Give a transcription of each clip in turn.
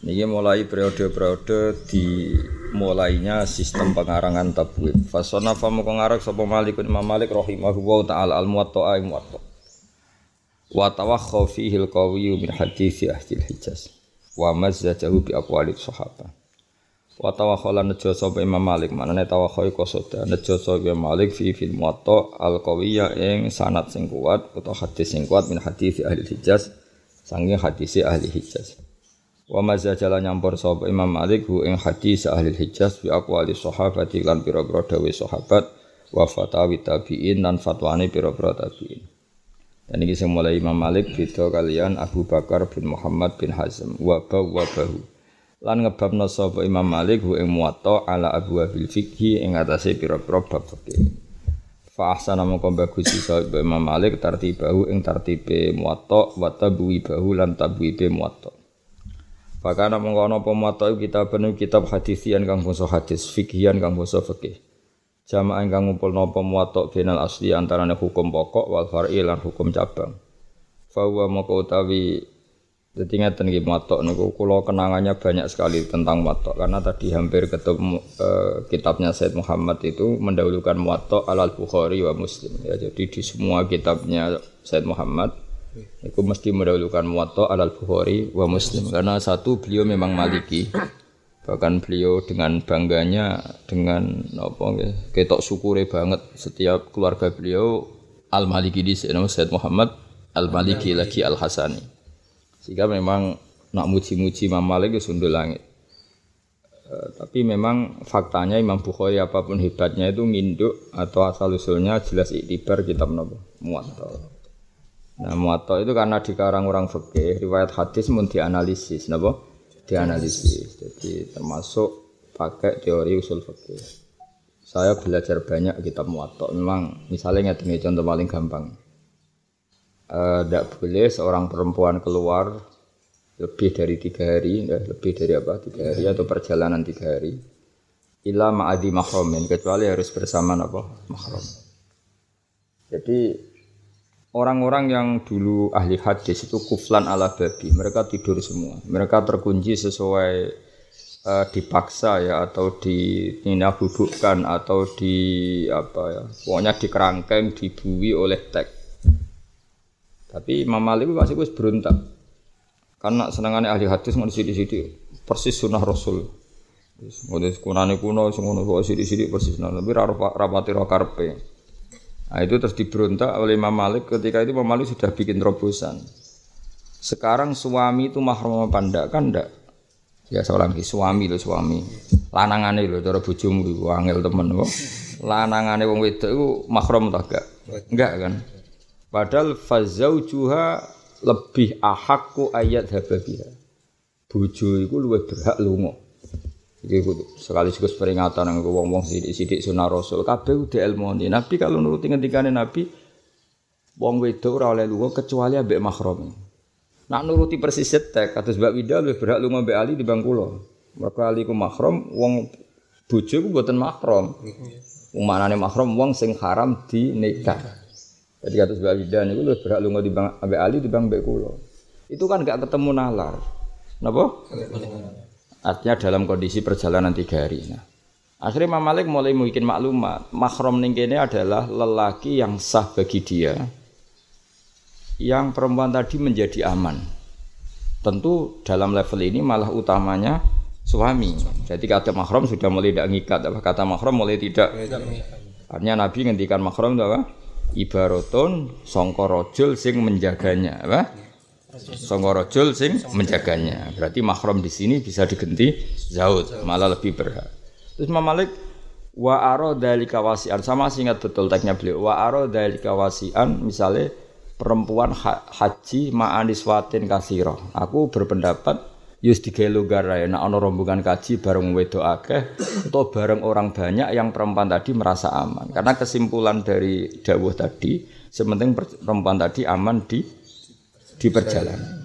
Ini mulai periode-periode di mulainya sistem pengarangan tabwid. Fasona famu pengarang sapa Malik Imam Malik rahimahu wa taala al-muwatta ay muwatta. Wa tawakha fihi al-qawiyyu min hadithi ahli al-Hijaz. Wa mazzajahu bi aqwali sahabat. Wa tawakhala nejo sapa Imam Malik manane tawakha soda nejo sapa Imam Malik fi fil muwatta al-qawiyya ing sanad sing kuat utawa hadis sing kuat min hadithi ahli al-Hijaz saking hadisi ahli Hijaz. Wa mazza jala nyampur sapa Imam Malik hu ing hadis ahli Hijaz bi aqwali sahabati lan pira-pira dawuh sahabat wa fatawi tabi'in lan fatwane pira-pira tabi'in. Dan ini sing mulai Imam Malik beda kalian Abu Bakar bin Muhammad bin Hazm wa ba wa bahu. Lan ngebabna sapa Imam Malik hu ing muwatta ala Abu Abil Fikhi ing atase pira-pira bab fikih. Fa ahsana mongko bagus sapa Imam Malik tartibahu ing tartibe muwatta wa tabwi bahu lan tabwibe muwatta. Fakana mengkono pemoto kitab penuh kitab hadisian kang basa hadis, fikhian kang basa fikih. Jamaah kang ngumpulno pemoto benal asli antarane hukum pokok wal far'i lan hukum cabang. Fawa moko utawi dadi ngeten nggih motok niku kula kenangannya banyak sekali tentang motok karena tadi hampir ketemu eh, kitabnya Said Muhammad itu mendahulukan motok alal Bukhari wa Muslim ya jadi di semua kitabnya Said Muhammad itu mesti mendahulukan muwatta alal Bukhari wa Muslim. Karena satu beliau memang maliki. Bahkan beliau dengan bangganya dengan apa ketok syukure banget setiap keluarga beliau al maliki di sini Said Muhammad al maliki lagi al Hasani sehingga memang nak muji-muji Imam Malik itu sundul langit. Eh, tapi memang faktanya Imam Bukhari apa pun hebatnya itu nginduk atau asal usulnya jelas iktibar kitab nopo muwatta Nah, muwatta itu karena dikarang orang fikih, riwayat hadis mun dianalisis, napa? Dianalisis. Jadi termasuk pakai teori usul fikih. Saya belajar banyak kitab muwatta. Memang misalnya ngeten contoh paling gampang. Tidak boleh seorang perempuan keluar lebih dari tiga hari, ya, lebih dari apa? Tiga hari atau perjalanan tiga hari. Ila ma'adi mahramin, kecuali harus bersama apa? Mahram. Jadi Orang-orang yang dulu ahli hadis itu kuflan ala babi, mereka tidur semua. Mereka terkunci sesuai uh, dipaksa ya atau dinabubukkan atau di apa ya, pokoknya dikerangkeng, dibui oleh tek. Tapi Imam Malik pasti wis berontak. Karena senangannya ahli hadis mau sidi-sidi persis sunnah Rasul. Modus kunane kuno sing ngono kok sidi-sidi persis sunnah, tapi rapati ra karepe. Nah, itu terus diberontak oleh Imam Malik ketika itu Imam Malik sudah bikin terobosan. Sekarang suami itu mahram apa ndak kan ndak? Ya seorang suami lo suami. Lanangane lho cara bojomu iku angel temen kok. Lanangane wong wedok iku mahram ta gak? Enggak kan? Padahal fazaujuha lebih ahakku ayat hababiha. Bojo iku luwih berhak lunga. Iki sekali sekaligus peringatan yang wong-wong sidik-sidik sunah Rasul. Kabeh udah ilmu Nabi kalau nuruti ngendikane Nabi, wong wedok ora oleh lunga kecuali ambek mahram. Nak nuruti persis tek kados Mbak Wida lebih berhak lunga ambek Ali di bangkulo. Mergo Ali ku mahram, wong bojo ku mboten mahram. Wong manane mahram wong sing haram di nikah. Jadi kata Mbak Wida niku lebih berhak lunga di bang ambek Ali di bang mbek. Itu kan gak ketemu nalar. Napa? Artinya dalam kondisi perjalanan tiga hari. Nah, akhirnya Imam Malik mulai bikin maklumat. Mahram ini adalah lelaki yang sah bagi dia. Yang perempuan tadi menjadi aman. Tentu dalam level ini malah utamanya suami. Jadi kata mahram sudah mulai tidak ngikat. Apa kata mahram mulai tidak. Artinya Nabi ngendikan mahram itu apa? Ibaratun songkorojul sing menjaganya. Apa? Songgorojul sing menjaganya. Berarti mahram di sini bisa diganti zaud, malah lebih berhak. Terus Imam Malik wa aro dari kawasian sama ingat betul teksnya beliau wa aro dari kawasian misalnya perempuan ha haji ma'anis watin kasiro aku berpendapat Yus digawe longgar ae nek ana rombongan kaji bareng wedok akeh atau bareng orang banyak yang perempuan tadi merasa aman. Karena kesimpulan dari dawuh tadi, sementing perempuan tadi aman di di perjalanan.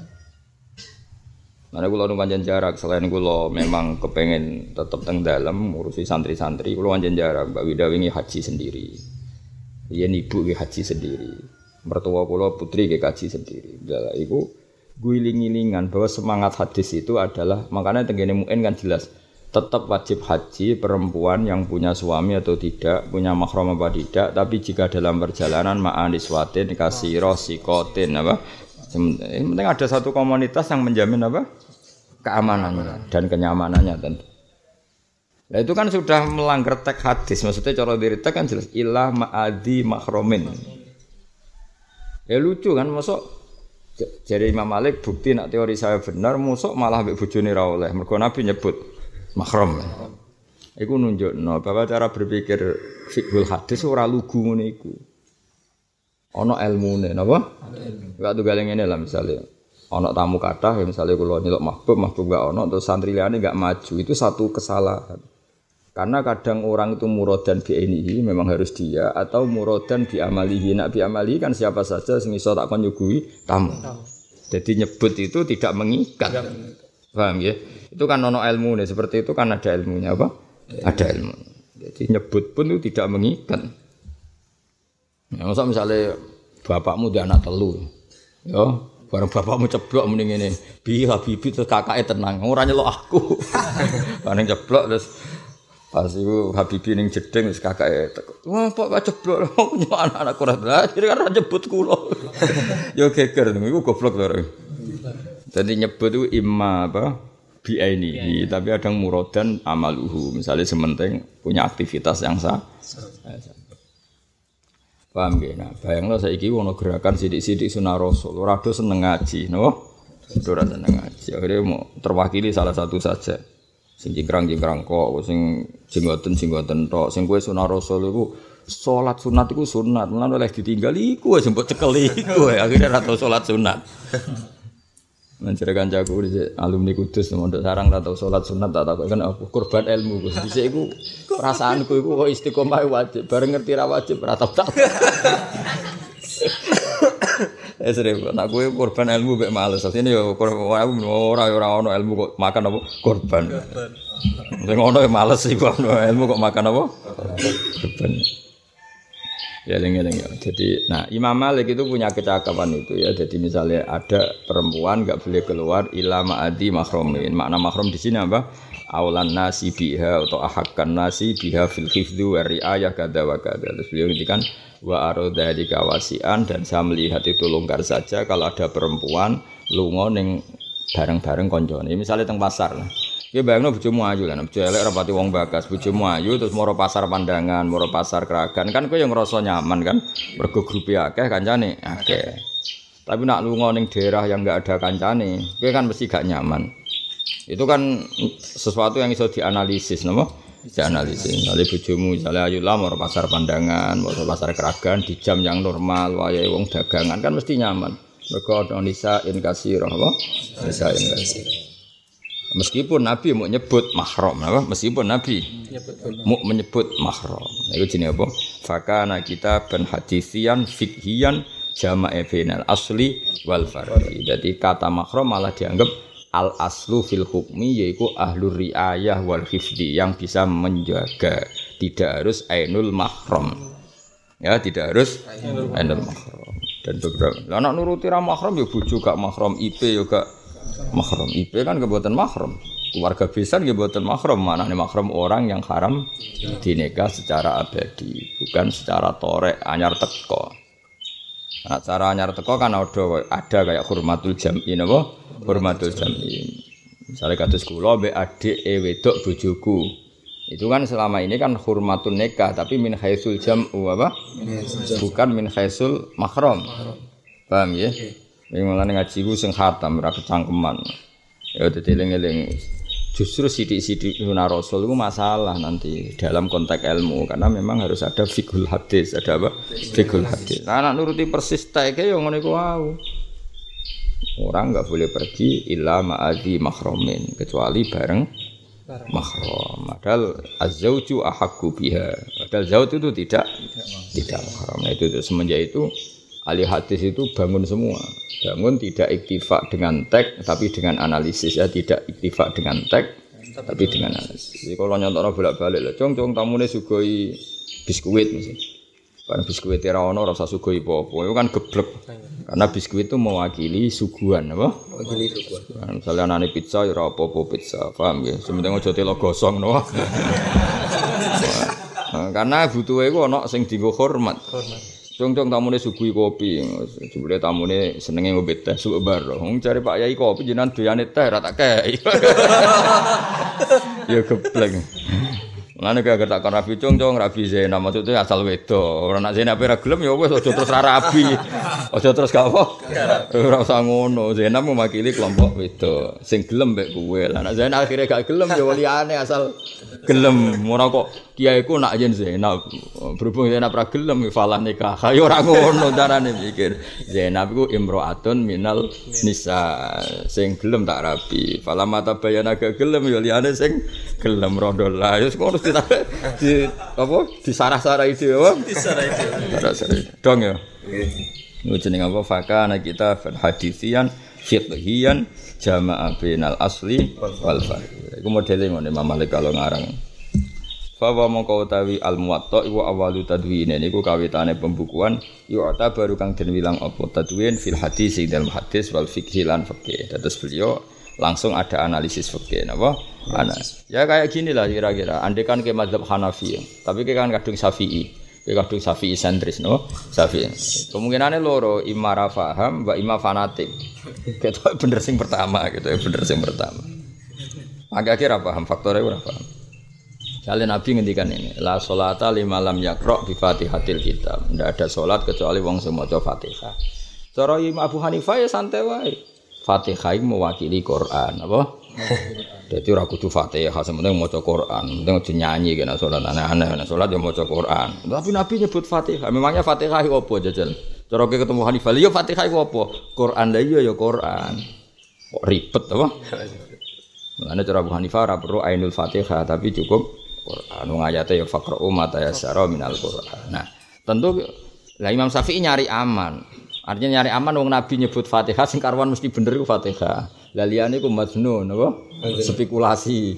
Mana kulo nu panjang jarak selain kulo memang kepengen tetap teng dalam ngurusi santri-santri kulo panjang jarak Mbak Wida wingi haji sendiri. Iya ibu haji sendiri. Mertua kulo putri ke haji sendiri. Dalah ibu guling-gilingan bahwa semangat hadis itu adalah makanya tenggene muin kan jelas tetap wajib haji perempuan yang punya suami atau tidak punya mahram apa tidak tapi jika dalam perjalanan ma'aniswatin kasiro sikotin apa yang penting ada satu komunitas yang menjamin apa keamanannya dan kenyamanannya tentu. Nah itu kan sudah melanggar teks hadis. Maksudnya cara diri kan jelas ilah ma'adi makromin. Ya lucu kan masuk jadi Imam Malik bukti nak teori saya benar masuk malah mbek bojone ra. Mergo Nabi nyebut makrom. Iku nunjukno bahwa cara berpikir fiqhul hadis ora lugu ngene iku. Ana ilmune napa? Enggak tuh galeng ini lah misalnya. Ono tamu kata ya misalnya kalau nyelok mahbub mahbub gak ono terus santri liane gak maju. Itu satu kesalahan. Karena kadang orang itu murodan bi ini memang harus dia atau murodan bi amalihi nak bi amalihi kan siapa saja sing iso tak nyugui tamu. Jadi nyebut itu tidak mengikat. Paham ya? Itu kan ono ilmu nih seperti itu kan ada ilmunya apa? Ada ilmu. Jadi nyebut pun itu tidak mengikat ya, misalnya bapakmu dia anak telu ya Bareng bapakmu ceblok mending ini. Bi Habibi terus kakaknya tenang. Ora nyelok aku. Bareng ceblok terus pas itu Habibi ning jeding terus kakaknya teko. Wah, Pak ceblok nyelok anak-anak kurang. Jadi kan nyebut kula. Yo geger iku goblok lho. Jadi nyebut itu imma apa? bi ini, tapi ada murodan amaluhu. Misalnya sementing punya aktivitas yang sah. Paham gak? Nah, bayanglah saya iki wono gerakan sidik-sidik sunah rasul. Rado seneng ngaji, no? Ora seneng ngaji. Akhirnya mau terwakili salah satu saja. Sing jingkrang-jingkrang kok, sing jinggoten tok. Sing kue sunah rasul itu sholat sunat itu sunat. Lan oleh ditinggal iku wis mbok cekel iku. Akhirnya rado sholat sunat. Mencari kancaku di alumni kudus mondok sarang atau sholat sunat tak tahu. Kan aku korban ilmu gus. Di aku perasaanku itu kok istiqomah wajib. Bareng ngerti ra wajib ratap tak Eh sering, nak gue korban ilmu bek males. Sini yo korban aku ora ora ono ilmu kok makan apa? Korban. Sing ono males sih kok ilmu kok makan apa? Korban. Ya lengi lengi. Jadi, nah Imam Malik itu punya kecakapan itu ya. Jadi misalnya ada perempuan nggak boleh keluar ilama adi mahromin. Makna mahrom di sini apa? Awalan nasi biha atau ahakkan nasi biha fil khifdu wa riayah kada wa kada. Terus beliau kan wa aroda di kawasian dan saya melihat itu longgar saja kalau ada perempuan lungo neng bareng-bareng konjone. Misalnya teng pasar lah. Ya bayangno bojomu ayu kan, bojo elek rapati wong bakas, bojomu ayu terus moro pasar pandangan, moro pasar keragan, kan kowe yang ngerasa nyaman kan, mergo grupe akeh kancane akeh. Tapi nak lunga ning daerah yang enggak ada kancane, kowe kan mesti gak nyaman. Itu kan sesuatu yang bisa dianalisis, napa? Dianalisis. Misalnya bojomu misalnya ayu lah moro pasar pandangan, moro pasar keragan di jam yang normal, wayahe wong dagangan kan mesti nyaman. Mergo ana nisa in kasira, apa? Meskipun Nabi mau nyebut mahram, apa? Meskipun Nabi mau menyebut mahram. Itu jenis apa? Fakana kita ben hadisian fikhian jamae final asli wal. Jadi kata mahram malah dianggap al aslu fil hukmi yaitu ahlur riayah wal hifdi yang bisa menjaga. Tidak harus ainul mahram. Ya, tidak harus ainul mahram. Dan beberapa. Lah nuruti ra mahram ya bojo gak mahram, IP ya mahram. IP kan kebuatan mahram. Keluarga besar kebuatan mahram. Mana nih mahram orang yang haram dinikah secara abadi, bukan secara torek anyar teko. Nah, cara anyar teko kan ada ada kayak hormatul jam'i napa? Hormatul jam'i. Misalnya kados kula mbek adik e wedok bojoku. Itu kan selama ini kan hormatun nikah tapi min haitsul jam'u apa? Bukan min haitsul mahram. Paham ya? Malah ngaji gue sing khatam ora kecangkeman. Ya dadi eling-eling. Justru sidik-sidik sunah Rasul itu masalah nanti dalam konteks ilmu karena memang harus ada fikul hadis, ada apa? Fikul hadis. Nah, anak nuruti persis teke yang ngono iku Orang nggak boleh pergi illa ma'adi mahromin kecuali bareng mahram. Padahal az-zauju ahakku biha. Padahal zaut itu tidak tidak mahram. Nah itu, itu semenjak itu ahli hadis itu bangun semua. Bangun tidak iktifak dengan teks tapi dengan analisis ya, tidak iktifak dengan teks tapi dengan analisis. Jadi kalau nyontok bolak-balik lah, cong cong tamunya sugoi biskuit misalnya. Karena biskuit era ono rasa sugoi popo, itu kan geblek. Karena biskuit itu mewakili suguhan, apa? Mewakili suguhan. Nah, misalnya anak pizza, ya popo pizza, paham ya? Sementara ngojo telo gosong, no? nah, karena butuh itu ono sing dienggo hormat. Hormat. Cung-cung tamune suguhi kopi. Jebule tamune senenge ngombe teh suwe bar. Wong cari Pak Yai kopi jenengan doyane teh ra tak kei. ya geblek. Mulane kaya tak kon rabi cung-cung rabi Zainab maksudnya asal wedo. Ora nak Zainab ora gelem ya wis aja terus ra rabi. Aja terus gak apa. Ora usah ngono. Zainab mewakili kelompok wedo. Sing gelem mek kowe. Lah nak akhirnya gak gelem ya asal gelem. Ora kok kiaiku nak yen Zainab. Berhubung Zainab ra gelem ya falah nikah. Ya ora ngono carane mikir. Zainab iku imro'atun minal nisa. Sing gelem tak rabi. Falah mata bayana gak gelem ya liyane sing gelem rondo lah. Ya ngono di, di apa disarah-sarah itu apa? Disarah itu. Sarah-sarah. Dong ya. Ini jeneng apa? Fakana kita hadithian fiqhiyan jama'a bainal asli wal far'i. Iku modele ngene Imam Malik kalau ngarang. Fawa mongko utawi al muwatta iku awalu tadwin niku kawitane pembukuan yu'ta baru kang den wilang apa tadwin fil hadis ing dalam hadis wal fikhi lan fikih. Terus beliau langsung ada analisis fikih napa? Ana. Ya kayak gini lah kira-kira. Andai kan ke mazhab Hanafi, tapi kan kadung Syafi'i. Ke kadung Syafi'i sentris no? Syafi'i. Kemungkinannya loro, imma ra paham, wa imma fanatik. Kita bener sing pertama gitu ya, bener sing pertama. Agak-agak paham, faktornya ora paham. Kalian Nabi ngendikan ini, la solata lima lam yakro bi fatihatil kitab. Tidak ada solat kecuali wong semoco fatihah. Cara Imam Abu Hanifah ya santai wae. Fatihah mewakili Quran, apa? Jadi ora kudu Fatihah, sementing maca Quran, penting aja nyanyi kena salat aneh-aneh, nek salat ya maca Quran. Tapi Nabi nyebut Fatihah. Memangnya Fatihah itu apa jajal? Cara ketemu Hanifah, "Ya Fatihah itu apa?" Quran lah iya ya Quran. Kok ribet apa? Mulane cara Abu Hanifah ora perlu ainul Fatihah, tapi cukup Quran. Wong ayate ya faqra'u ma tayassara minal Quran. Nah, tentu lah Imam Syafi'i nyari aman. Artinya nyari aman wong Nabi nyebut Fatihah sing karuan mesti bener iku Fatihah. Lah liyane iku majnun apa? Spekulasi.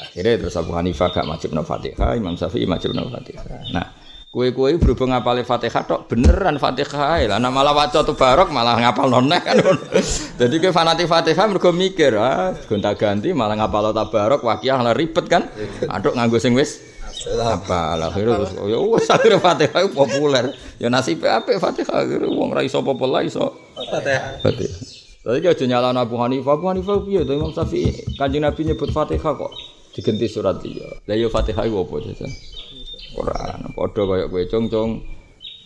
Akhirnya terus Abu Hanifah gak wajib Fatihah, Imam Syafi'i wajib Fatihah. Nah, kue-kue berhubung ngapal Fatihah tok beneran Fatihah lah. Nah malah waca tuh barok malah ngapal noneh kan. Jadi kue fanatik Fatihah mergo mikir, ah gonta-ganti malah ngapal tabarok wakiah lah ribet kan. Aduk nganggo sing wis apa lah akhirnya terus ya wes akhirnya Fatihah populer ya nasibnya apa Fatihah akhirnya uang rai so populer iso Fatihah. Fatihah tapi aja nyala Abu Hanifah Abu Hanifah piye to Imam Syafi'i kanjeng Nabi nyebut Fatihah kok diganti surat dia lah ya Fatihah itu apa jajan Quran padha kaya kowe cong-cong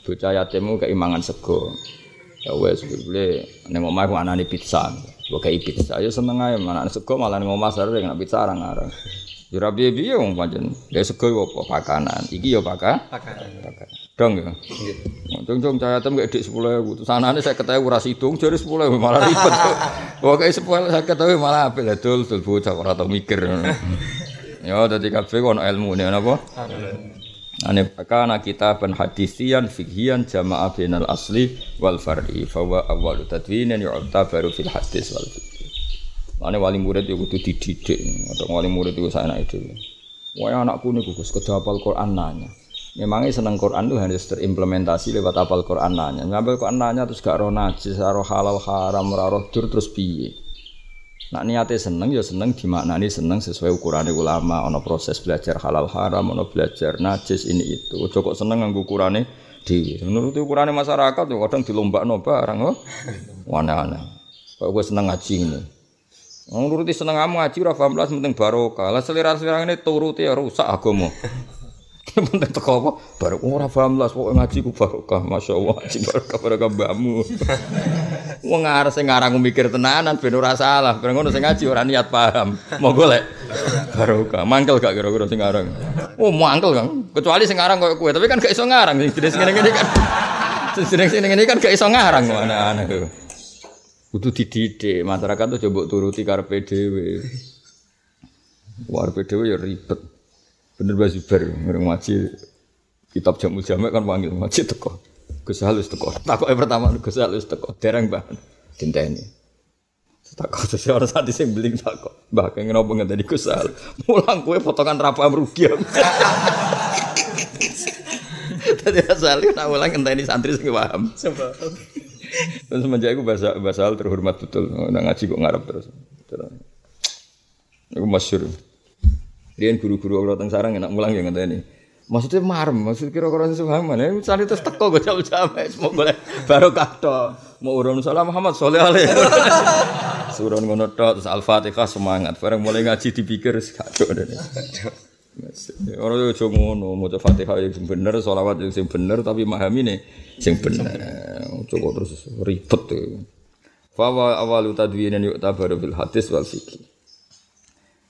bocah yatimmu keimangan sego ya wes boleh ning omah ku anane pizza kok kei pizza ya seneng ae anak sego malah ning omah sering nek pizza arang-arang Ya ora piye-piye wong pancen. Ya sego apa pakanan. Iki ya paka. Pakanan. Pakanan. Dong ya. Cung-cung cahaya tem kayak dik 10.000. Sanane saya ketahui ora sidung jare 10.000 malah ribet. Wah kayak 10 saya ketahui malah apik lah dul dul bocah ora tau mikir. Ya dadi kabeh ono ilmune napa? Ane kana kitaban hadisian fikhian jama'a bainal asli wal far'i fa wa awwalu tadwinin yu'tabaru fil hadis wal fiqh. Ane wali murid itu kudu dididik. Untuk wali murid itu saya naik dulu. Wah anakku nih gugus kedah hafal Quran nanya. Memangnya seneng Quran tuh harus terimplementasi lewat hafal Quran nanya. Ngambil Quran nanya terus gak roh najis, roh halal haram, roh dur terus piye. Nak niatnya seneng ya seneng dimaknani seneng sesuai ukuran ulama. Ono proses belajar halal haram, ono belajar najis ini itu. Kok seneng nganggo ukurane di. Menurut ukurane masyarakat tuh kadang dilombakno barang oh. Wana-wana. Kok gue seneng ngaji ini. Nuruti seneng kamu ngaji ora blas penting barokah. Lah selera-selera ini turuti ya rusak agama. Penting teko apa? Baru ora paham blas pokoke ngaji ku barokah. Masyaallah ngaji barokah barokah mbakmu. Wong arep sing ngarang mikir tenanan ben ora salah. Ben ngono sing ngaji ora niat paham. Mau golek barokah. Mangkel gak kira-kira sing ngarang? Oh, mangkel Kang. Kecuali sing ngarang koyo kowe, tapi kan gak iso ngarang sing jenis ngene-ngene kan. Sing jenis ngene-ngene kan gak iso ngarang aneh-aneh. Kudu dididik, masyarakat tuh coba turuti karepe dhewe. Karepe dhewe ya ribet. Bener Mbak Zubair, ngereng ngaji kitab jamu jamek kan panggil ngaji teko. Gus halus teko. Takoke pertama Gus halus teko, dereng Mbah. Dinteni. Takut seseorang saat sing beling takut. Mbah kayak ngenopo ngenteni Gus Hal. Mulang kue potongan rapa merugi. Tadi asal nak ulang ngenteni santri sing paham. Terus semenjak itu bahasa bahasa hal terhormat betul. Nah ngaji kok ngarep terus. Terus. Aku masyur. Rian guru-guru Allah teng sarang enak mulang yang ngenteni. Maksudnya marem, maksud kira-kira mana? Ini cari terus teko gue jauh-jauh, semua boleh baru kato. Mau urun salam Muhammad soleh alih. Surun ngono tok terus Al-Fatihah semangat. Bareng mulai ngaji dipikir kacau deh. Orang itu cuma ngono, mau Fatihah yang bener, solawat yang bener, tapi memahami nih sing bener. Coba terus ribet tuh. Fawa awalu tadwinan yuk tabaru bil hadis wal fikih.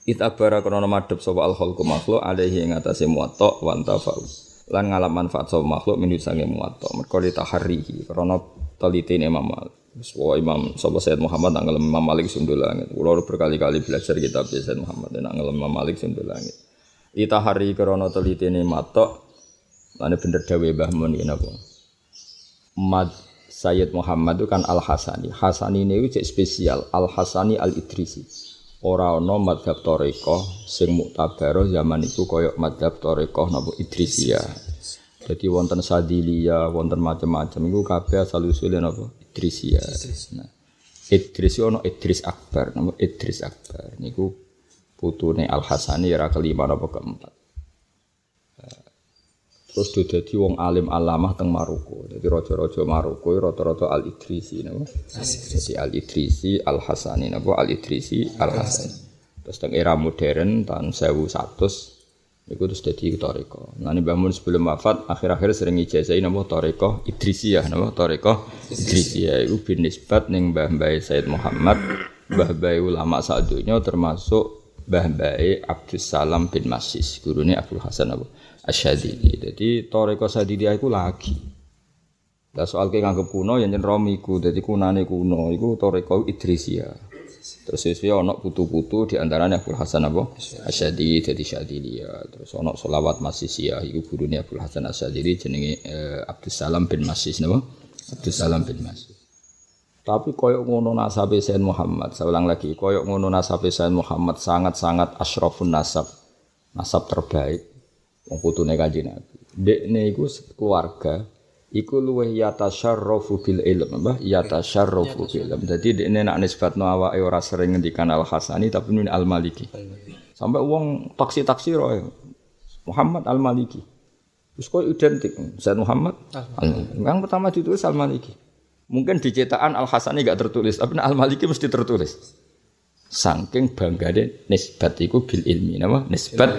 Itabara krono madhep sapa al khalqu makhluk alaihi ing atase muwatta wa antafa'u. Lan ngalap manfaat sapa makhluk minut sange muwatta. Mergo litaharihi krono telitine Imam Malik. Imam sapa Sayyid Muhammad nang Imam Malik sundul langit. Kula berkali-kali belajar kitab Sayyid Muhammad nang Imam Malik sundul langit. Itahari krono telitine matok Lane bener dawe Mbah Mun napa? Mad Sayyid Muhammad itu kan Al Hasani. Hasani ini cek spesial. Al Hasani Al Idrisi. Ora ana madhab toreko sing muktabar zaman itu koyok madhab toreko napa Idrisiyah. Jadi wonten Sadiliyah, wonten macam-macam iku kabeh asal usule napa Idrisiyah. Nah, Idris ono Idris Akbar, nama Idris Akbar niku putune Al Hasani era kelima napa keempat. Terus dia dadi wong alim alamah teng Maroko. Jadi raja-raja Maroko rata-rata Al Idrisi napa? Jadi Al Idrisi, Al Hasani napa? Al Idrisi, Al Hasani. Terus teng era modern tahun 1100 niku terus dadi toriko. Mbah Mun sebelum wafat akhir-akhir sering ijazahi napa toriko Idrisiyah napa? Toriko Idrisiyah iku bin nisbat ning Mbah Mbah Said Muhammad, Mbah Mbah ulama sadunya termasuk Mbah Mbah Abdus Salam bin Masis, gurune Abdul Hasan apa? Asyadili. Jadi Toreko Sadili aku lagi. Lah soal ke nganggep kuno yang romi ku, jadi kunane kuno, iku Toreko Idrisia. Terus sesuai ono putu-putu di antaranya Abdul Hasan apa? Asyadili jadi Syadilia. Terus ono solawat Masisiyah, iku gurune Abdul Hasan Asyadili jenenge eh, Abdul Salam bin Masis napa? Abdul Salam bin Masis. Tapi koyok ngono nasabe Sayyid Muhammad, saya ulang lagi, koyok ngono nasabe Sayyid Muhammad sangat-sangat asyrafun nasab. Nasab terbaik putune Kanjeng Nabi. Dekne iku keluarga iku luweh yatasyarrafu bil ilm, apa? Yatasyarrafu bil ilm. Dadi dekne nak nisbatno awake ora sering ngendikan Al Hasani tapi min Al Maliki. Sampai uang taksi-taksi roe Muhammad Al Maliki. Terus kok identik Said Muhammad Al Maliki. Yang pertama ditulis Al Maliki. Mungkin di cetakan Al Hasani gak tertulis, tapi Al Maliki mesti tertulis. Saking banggane nisbat iku bil ilmi, nama nisbat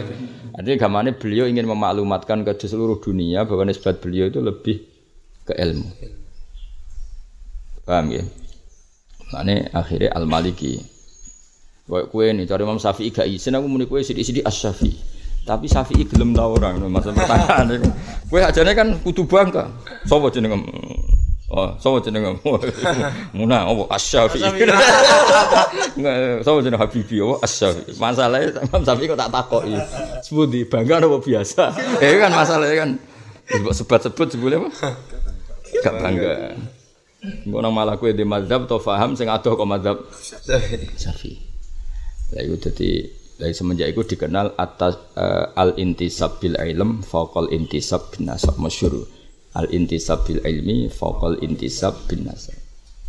Artinya gamane beliau ingin memaklumatkan ke seluruh dunia bahwa nisbat beliau itu lebih ke ilmu. Paham ya? Mane akhirnya Al Maliki. Kayak kue nih cari Imam Syafi'i gak izin aku muni kue sidik-sidik As Syafi'i. Tapi Syafi'i gelem ta orang masa pertanyaan. Kue ajane kan kudu bangga. Sopo jeneng Oh, sapa jenenge? Muna apa Asy-Syafi'i. Enggak, sapa jenenge Habibi apa Asy-Syafi'i. Masalahe Imam Syafi'i kok tak takoki. Sepundi bangga apa biasa? Eh kan masalahnya kan sebut-sebut sebule apa? Gak bangga. Nang malah kowe di mazhab to paham sing adoh kok mazhab Syafi'i. Lah iku dadi dari semenjak itu dikenal atas uh, al intisab bil ilm faqal intisab bin nasab masyhur al intisab bil ilmi faqal intisab bin nasab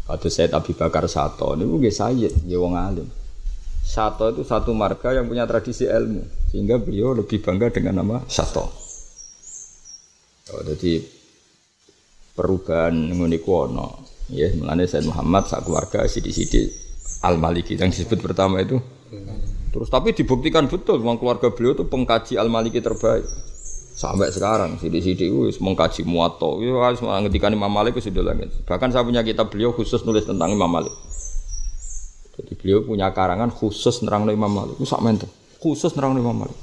Waktu saya Abi Bakar Sato ini gue Sayyid, ya wong alim. Sato itu satu marga yang punya tradisi ilmu, sehingga beliau lebih bangga dengan nama Sato. Oh, jadi perubahan ngene ono. Ya, mulane Said Muhammad sak keluarga sidi-sidi Al Maliki yang disebut pertama itu. Terus tapi dibuktikan betul, uang keluarga beliau itu pengkaji Al Maliki terbaik sampai sekarang sidik-sidik itu mengkaji muato. Itu harus menghentikan Imam Malik sudah langit. Bahkan saya punya kitab beliau khusus nulis tentang Imam Malik. Jadi beliau punya karangan khusus nerang Imam Malik. Itu sama khusus nerang Imam Malik.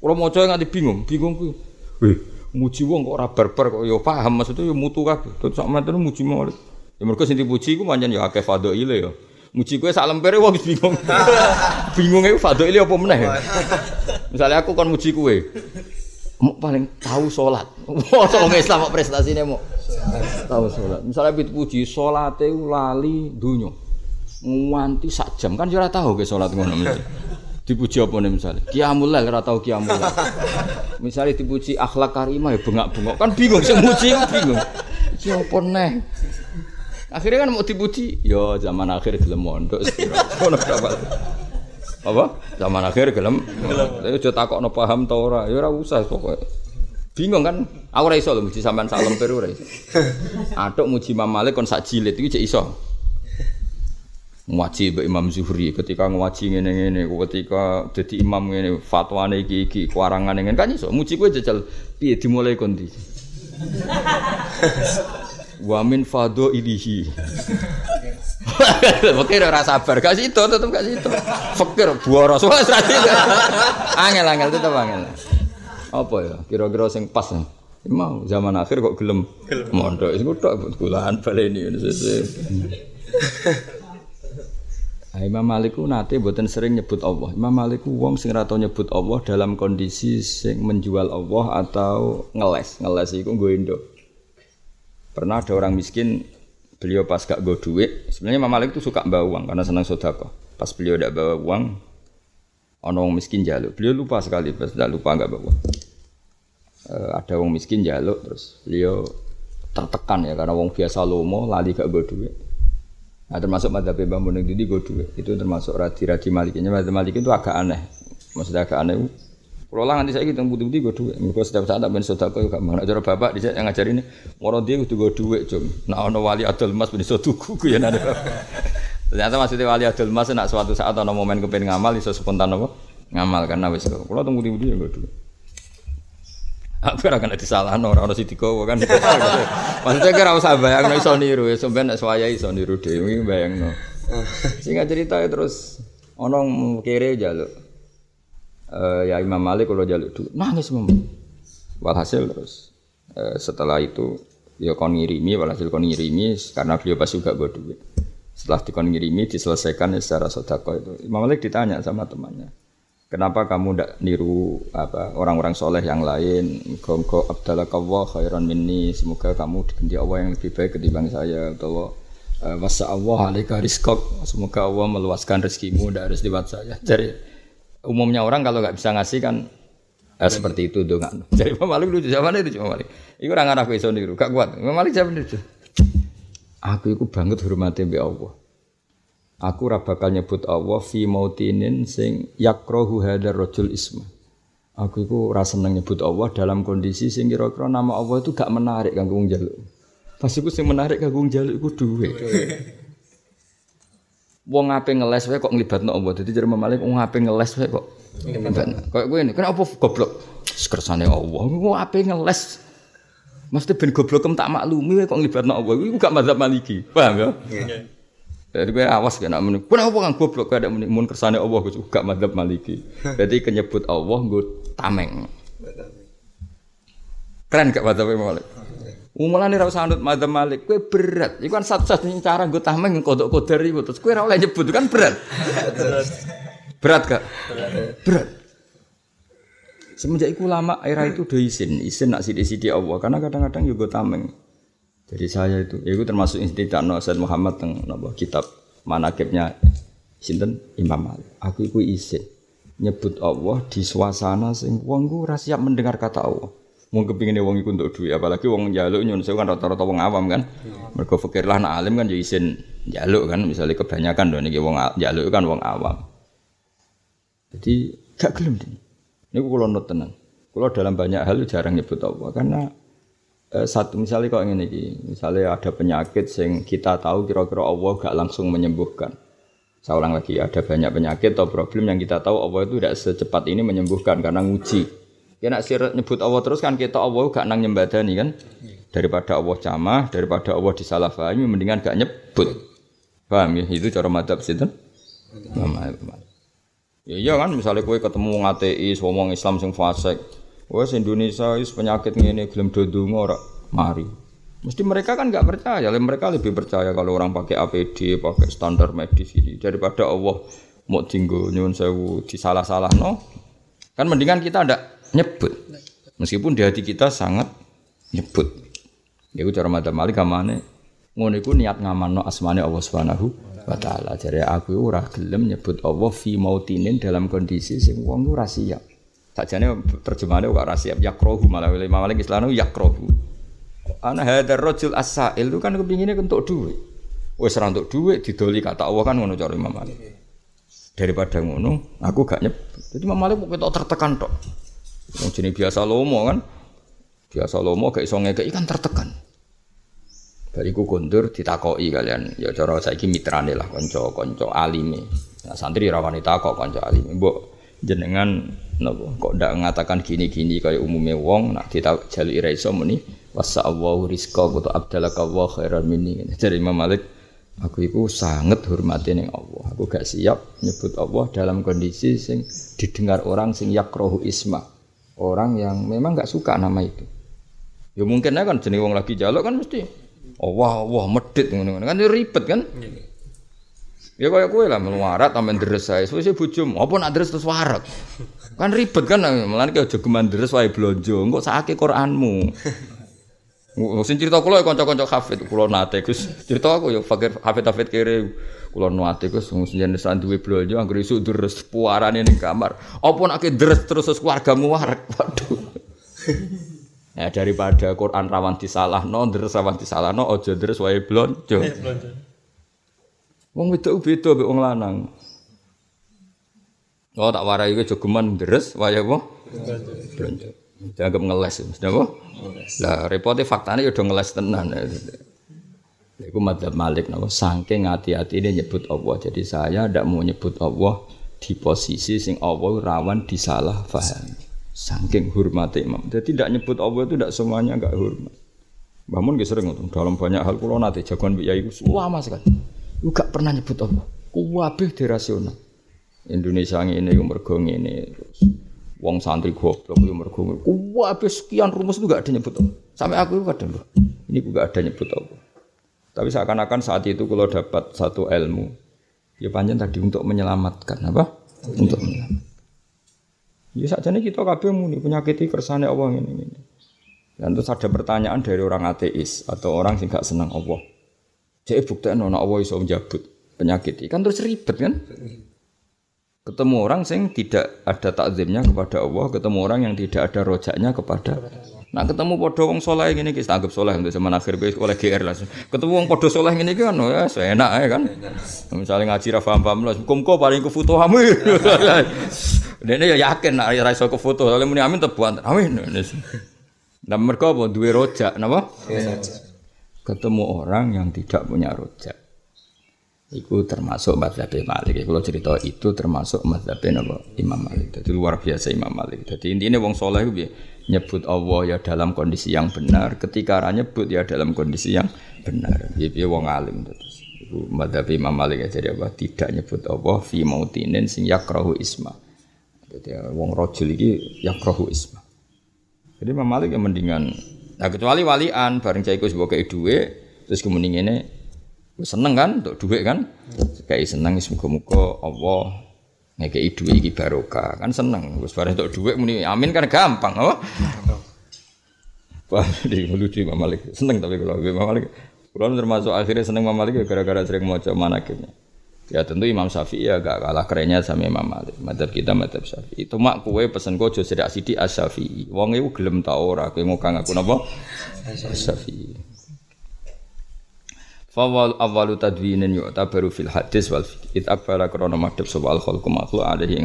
Kalau mau coba nggak bingung bingung tuh wih muji wong kok ora barbar kok. Yo paham maksudnya yo mutu kabeh. Terus sak menten muji Malik. Ya mergo sing dipuji iku pancen ya akeh fadhaile ya. Muji kowe sak lempere wong bingung. bingung iku fadhaile apa meneh. Misalnya aku kon muji kowe. Mau paling tahu sholat. Wah, wong Islam kok prestasine mau tahu sholat. Misalnya pit puji salate lali dunya. Nganti sak jam kan ora tahu ke sholat ngono mesti. Dipuji apa nih misalnya? Qiyamul lail tahu lail. Misalnya dipuji akhlak karimah ya bengak-bengok. Kan bingung sing muji bingung. Iki apa neh? Akhirnya kan mau dipuji, yo zaman akhir gelem mondok. Ngono? Apa? Zaman akhir gelem. Tapi aja takokno paham ta ora, ya ora usah pokoke. Bingung kan? Aku ora iso lho muji sampean sak lemper ora iso. Atuk muji Imam Malik kon sak jilid iki cek iso. Ngaji Mbak Imam Zuhri ketika ngaji ngene-ngene, ketika jadi imam ngene, fatwane iki iki, kuarangan ngene kan iso. Muji kowe jajal piye dimulai kondi. Wa min fado ilihi. Fakir ora sabar, gak situ tetep gak situ. Fakir boros wes ra situ. Angel angel tetep angel. Apa ya? Kira-kira sing pas. ya? Mau zaman akhir kok gelem mondok iku tok kulaan baleni ngono sese. Nah, Imam Malik ku nate mboten sering nyebut Allah. Imam Malik ku wong sing ora tau nyebut Allah dalam kondisi sing menjual Allah atau ngeles. Ngeles iku nggo. Pernah ada orang miskin, beliau pas gak go duit, sebenarnya Imam Malik itu suka bawa uang karena senang sodako. Pas beliau tidak bawa uang, orang miskin jaluk. Beliau lupa sekali, pas tidak lupa nggak bawa. Eh, ada orang miskin jaluk, terus beliau tertekan ya karena wong biasa lomo lali gak go duit. Nah, termasuk madhab Mbah Munir Didi go duit. Itu termasuk radi-radi Malikinya. Madhab Malik itu agak aneh. Maksudnya agak aneh. Kalau lah nanti saya gitu bukti-bukti gue duit. Mereka setiap saat tak ben sodako gak mana. Cara bapak di yang ngajarin ini, moro dia itu gue duit cum. Nah ono wali adol mas ben iso tuku gue ya nade. Ternyata maksudnya wali adol mas nak suatu saat ono momen kepen ngamal iso spontan apa? Ngamal karena wis kok. Kalau tunggu bukti-bukti ya gue duit. Aku ora kena disalahno ora ono sitiko kan. Maksudnya kira usah bayangno iso niru ya nek swaya iso niru dhewe bayangno. Singkat cerita ya terus ono kere jaluk. Eh, ya Imam Malik kalau jaluk dulu nangis Imam. Walhasil terus eh, setelah itu ya kon ngirimi walhasil kon ngirimi karena beliau pas juga gue duit. Setelah dikon ngirimi diselesaikan secara sodako itu. Imam Malik ditanya sama temannya. Kenapa kamu tidak niru apa orang-orang soleh yang lain? Abdallah kawah khairan minni. Semoga kamu diganti Allah yang lebih baik ketimbang saya. Atau eh, wasa Allah alaika. Semoga Allah meluaskan rezekimu tidak harus lewat saya. Jadi umumnya orang kalau nggak bisa ngasih kan eh, seperti itu dong. Jadi Imam Malik lucu zaman itu Imam Malik. Iku orang anak iso niru, gak kuat. Imam Malik zaman itu. Aku iku banget hormati mbek Allah. Aku ora bakal nyebut Allah fi mautinin sing yakrohu hadar rajul isma. Aku iku ora seneng nyebut Allah dalam kondisi sing kira-kira nama Allah itu gak menarik kanggo wong njaluk. Pas iku sing menarik kanggo wong njaluk iku duwe. Wong ape ngeles wae kok nglibatno Allah. Dadi jare Malik wong ape ngeles wae kok nglibatno. Kayak kowe ini, kenapa goblok? Kersane Allah. Wong ape ngeles. Mesti ben goblokem tak maklumi kok nglibatno Allah. Iku gak mazhab Maliki. Paham ya? Jadi gue awas kan, meni. Kenapa kan goblok gak ada meni mun kersane Allah gue gak mazhab Maliki. Jadi kenyebut Allah gue tameng. Keren gak mazhab Malik? Umulane ra usah anut mazhab Malik, kowe berat. Iku kan satu-satunya cara nggo tameng kodok kodar iku terus kowe ora oleh nyebut kan berat. berat gak? Berat. Semenjak iku lama era itu udah izin, izin nak sidik-sidik Allah karena kadang-kadang juga tameng. Jadi saya itu, ya itu termasuk institut Said Muhammad teng napa kitab manakibnya sinten Imam Malik. Aku iku izin nyebut Allah di suasana sing wong ora siap mendengar kata Allah. Mau kepingin wong iku untuk duit, apalagi wong jaluk nyun sewu kan rata-rata wong awam kan. Mergo fikir lah nak alim kan ya izin jaluk kan, misalnya kebanyakan dong niki wong jaluk kan wong awam. Jadi gak gelem dini. Ini kulo nut tenan. Kulo dalam banyak hal jarang nyebut Allah karena eh, satu misalnya kok ini iki, misalnya ada penyakit sing kita tahu kira-kira Allah gak langsung menyembuhkan. Saya ulang lagi, ada banyak penyakit atau problem yang kita tahu Allah itu tidak secepat ini menyembuhkan karena nguji. Ya nak sirat nyebut Allah terus kan kita Allah gak nang nyembadani kan. Daripada Allah camah, daripada Allah disalahfahami mendingan gak nyebut. Paham ya? Itu cara madhab sinten? Ya iya kan misalnya kowe ketemu wong ateis, wong Islam sing fasik. Wes Indonesia wis penyakit ngene gelem do ndonga ora mari. Mesti mereka kan nggak percaya, mereka lebih percaya kalau orang pakai APD, pakai standar medis ini daripada Allah mau tinggal nyun sewu disalah-salah no. Kan mendingan kita ndak nyebut. Meskipun di hati kita sangat nyebut. Ya cara madzhab Malik kamane ngono iku niat ngamanno asmane Allah Subhanahu wa taala. Jare aku ora gelem nyebut Allah fi mautinin dalam kondisi sing wong ora siap. Sakjane terjemahane ora siap yakrohu malah Imam Malik Islam yakrohu. Ana hadar rajul as-sa'il itu kan kepinginnya untuk duit. Wes ora untuk duit didoli kata Allah kan ngono cara Imam Malik. Daripada ngono, aku gak nyebut. Jadi Imam Malik kok tertekan tok. Wong jenenge biasa lomo kan. Biasa lomo gak iso ngekeki kan tertekan. Bariku kondur ditakoki kalian. Ya cara saiki mitrane lah kanca-kanca alime. Nah, santri rawani takok kanca alime. Mbok jenengan napa kok ndak ngatakan gini-gini kaya umume wong nak ditajaluk ira iso muni wasa Allahu rizqa wa abdalaka wa khairan minni. Jadi Imam Malik aku itu sangat hormatin yang Allah. Aku gak siap nyebut Allah dalam kondisi sing didengar orang sing yakrohu isma. Orang yang memang gak suka nama itu. Ya mungkin kan jenis wong lagi jaluk kan mesti Allah Allah medit ngono kan ribet kan. Ya kaya kowe lah meluarat sampean deres sae. Suwe bojomu, apa nak deres terus warak. Kan ribet kan, mulane aja geman deres wae blonjo. Engko sakake Qur'anmu. Sing cerita kula ya kanca-kanca hafid, kula nate Gus. Cerita aku ya fakir hafid-hafid kere kula nate Gus jenenge san duwe blonjo anggere isuk deres puarane ning kamar. Apa nek deres terus keluargamu warak. Waduh. Ya daripada Quran rawan disalahno, deres rawan disalahno, aja deres wae blonjo. Wong wedok beda mek wong lanang. Oh tak warai kowe jogeman deres wae apa? Blonjo. Dianggap ngeles, mesti apa? Lah repotnya faktanya udah ngeles tenan. Iku madzhab Malik napa saking hati-hati ini nyebut Allah. Jadi saya tidak mau nyebut Allah di posisi sing Allah rawan disalah faham. Saking hormat imam. Jadi tidak nyebut Allah itu tidak semuanya enggak hormat. Bangun gak sering ngomong dalam banyak hal kulo nanti jagoan biaya itu lama sekali. Lu gak pernah nyebut Allah. Kuwabeh dirasional. Indonesia ini mergo ini terus Wong santri goblok yo mergo kuwabe sekian rumus itu gak ada nyebut Allah. Sampai aku kadang loh. Ini gak ada nyebut Allah. Tapi seakan-akan saat itu kalau dapat satu ilmu, ya panjang tadi untuk menyelamatkan apa? Untuk menyelamatkan. Ya saja nih kita kabeh muni penyakiti kersane Allah ini ini. Dan terus ada pertanyaan dari orang ateis atau orang yang gak senang Allah. Jadi buktikan Allah iso menjabut penyakit. Kan terus ribet kan? Ketemu orang sing tidak ada takzimnya kepada Allah, ketemu orang yang tidak ada rojaknya kepada Nah ketemu podo wong soleh gini kita anggap soleh untuk zaman akhir oleh GR lah. Ketemu wong podo soleh gini kan, oh ya enak ya kan. Misalnya ngaji rafa paham lah, kumko paling ke foto kami. Ini ya yakin nak raiso ke foto, oleh muni amin tebuan, amin. Dan mereka apa dua rojak, napa? Ketemu orang yang tidak punya rojak. Iku termasuk mazhab Malik. Kalau cerita itu termasuk mazhab Imam Malik. Jadi luar biasa Imam Malik. Jadi intinya wong soleh itu nyebut Allah ya dalam kondisi yang benar. Ketika orang nyebut ya dalam kondisi yang benar. Jadi wong alim terus. Iku mazhab Imam Malik jadi apa? Tidak nyebut Allah fi mautinin sing yakrahu isma. Jadi wong rojul iki yakrahu isma. Jadi Imam Malik yang mendingan. Nah kecuali walian bareng caiku sebagai duit terus kemudian ini seneng kan untuk duit kan kayak seneng muga-muga Allah ngekei duit iki barokah kan seneng wis bareng untuk duit muni amin kan gampang apa Wah, di lucu Imam Malik. Seneng tapi kalau Imam Malik, kalau termasuk akhirnya seneng Imam Malik ya gara-gara sering mau coba manakibnya. Ya tentu Imam Syafi'i ya gak kalah kerennya sama Imam Malik. Madhab kita madhab Syafi'i. Itu mak kue pesen kau jadi sidik as Syafi'i. Wong itu gelem tau ora kue ngokang aku napa? As Syafi'i. Fawal awalu tadwinin baru fil hadis wal fiqh. It akbara krana madhep sapa al khalqu makhluk alaihi ing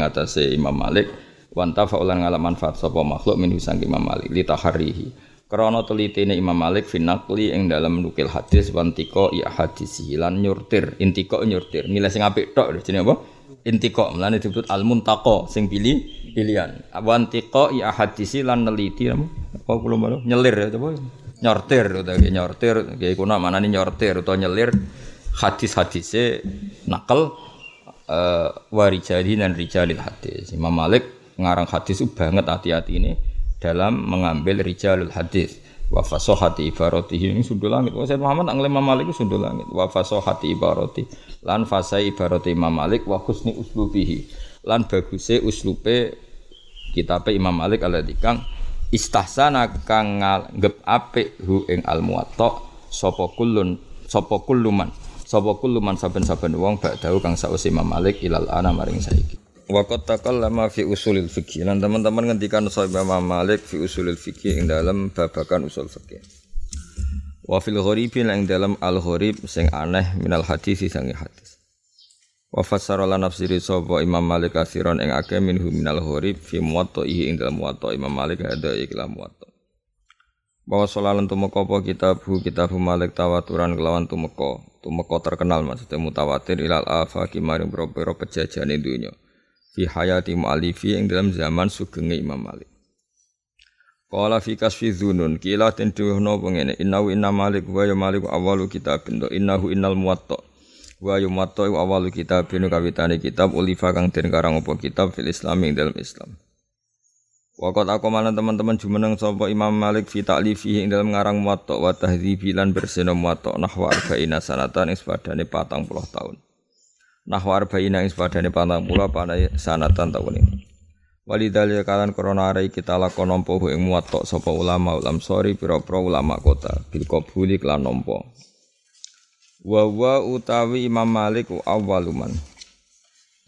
Imam Malik wanta faulan ngala manfaat sapa makhluk min sang Imam Malik li taharihi. Krana telitine Imam Malik finakli ing dalam nukil hadis wantiko ya hadis lan nyurtir intiko nyurtir milih sing apik tok jenenge apa? Intiko mlane disebut al muntaqo sing pilih pilihan. Wantiko ya hadis lan neliti apa kula nyelir ya apa? Nyortir utawa nyortir kayak kuna mana nih nyortir atau nyelir hadis-hadisnya nakal uh, warijali dan rijalil hadis. Imam Malik ngarang hadis banget hati-hati ini dalam mengambil rijalul hadis. Wa fasahati ibaratihi ing sundul langit. Wa Sayyid Muhammad nang Imam Malik sundul langit. Wa fasahati ibarati. Lan fasai ibarati Imam Malik wa husni uslubihi. Lan baguse uslupe kitabe Imam Malik alladzi kang istahsana kang nganggep apik hu ing al muwatta sapa kullun sapa kulluman sapa kulluman saben-saben wong ba'dahu kang sausi Imam ilal ana maring saiki Waqat takallama fi usulil fikih lan teman-teman ngendikan sahih Imam Malik fi usulil fikih ing dalam babakan usul fikih. Wa fil gharibi lan ing dalam al gharib sing aneh minal hadis sing hadis. Wa fassara nafsiri sapa Imam Malik kasiron ing akeh minhu minal gharib fi muwatta'ihi ing dalam muwatta Imam Malik ada iklam muwatta. Bahwa solalan tumeka apa kitabu kitabu Malik tawaturan kelawan tumeka tumeka terkenal maksudnya mutawatir ilal afaqi maring boro-boro pejajane dunya fi hayati mu'alifi yang dalam zaman sugenge Imam Malik. Qala fi kasfi dzunun kila ten duhno pengene innahu inna malik wa ya malik awalu kitabin innahu innal muwatta wa ya muwatta awalu kitabin kawitane kitab ulifa kang den karang apa kitab fil islam ing dalam Islam. Wakat aku mana teman-teman jumeneng sapa Imam Malik fi ta'lifihi ing dalam ngarang muwatta wa tahdhibi lan bersena muwatta nahwa arba'ina sanatan ing sepadane 40 tahun. Nahwa arba'ina ing sepadane 40 panai sanatan tahun ini. Walidhalika kalan korona arai kita lakon nampa ing muwatta sapa ulama ulam sori pira-pira ulama kota bil qabuli lan nampa. Wa wa utawi Imam Malik awwaluman.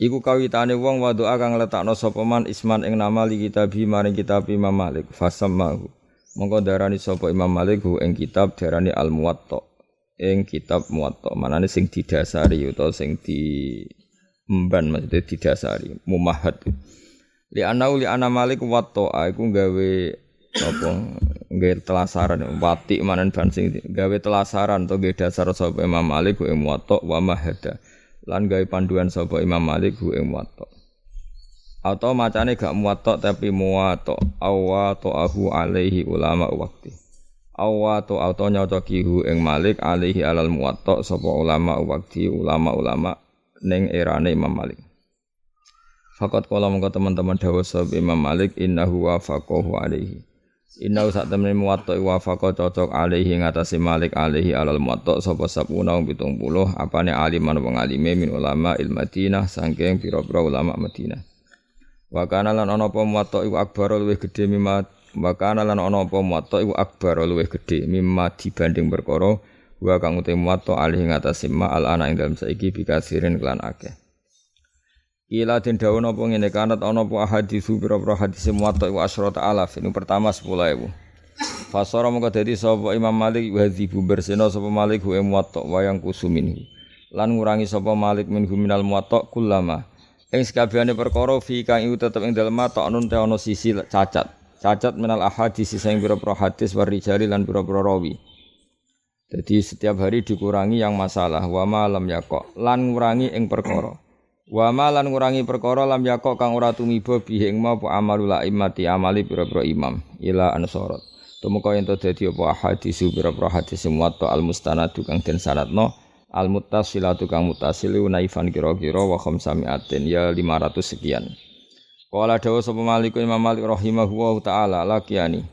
Iku kawitane wong wa doa kang letakno sapa man isman ing nama li kitabi maring kitab Imam Malik fasammahu. Monggo darani sapa Imam Malik hu ing kitab darani Al Muwatta. Ing kitab Muwatta manane sing didasari utawa sing di emban maksudnya didasari mumahad. Li anau li ana Malik watta iku gawe apa gawe telasaran wati manan ban sing gawe telasaran to gawe dasar sapa Imam Malik hu ing Muwatta wa mahada lan gawe panduan sapa Imam Malik hu ing muwatta. Atau macane gak muwatta tapi muwatta awato ahu alaihi ulama wakti. Awato atau nyocoki hu ing Malik alaihi alal muwatta sapa ulama wakti ulama-ulama ning erane Imam Malik. Fakat kala mengko teman-teman dawuh Imam Malik innahu wafaqahu alaihi. Inna sak temene muwatta wafaqa cocok alaihi ngatasi Malik alaihi alal muwatta sapa sapuna wong 70 apane aliman wong alime min ulama il Madinah saking pira-pira ulama Madinah. Wa kana lan ana apa muwatta iku akbar luwih gedhe mimma wa kana lan ana apa muwatta iku akbar luwih gedhe mimma dibanding perkara wa kang uti muwatta alaihi ngatasi ma al ana ing dalem saiki bikasirin kelan akeh. Ila den dawuh napa ngene kanat ana apa hadis pira-pira hadis muwatta wa asyrata alaf ini pertama 10000. Fasara mongko dadi sapa Imam Malik wa dzibu bersena sapa Malik hu muwatta wa yang kusumin. Lan ngurangi sapa Malik min minal muwatta kullama. Ing sakabehane perkara fi kang iku tetep ing dalem mata anun te ana sisi cacat. Cacat minal ahadis sing pira-pira hadis war rijali lan pira-pira rawi. Jadi setiap hari dikurangi yang masalah wa malam yakok lan ngurangi ing perkara. Wa malan ngurangi perkara lam yakok kang ora tumiba bihi ing apa amalul imati amali pira-pira imam ila ansarat. Tumeka yen dadi apa hadis pira-pira hadis muwatta al mustanadu kang den sanadno al muttasilatu kang muttasilu naifan kira-kira wa khamsamiatin ya 500 sekian. Qala dawa sapa Malik Imam Malik rahimahullahu taala lakiyani.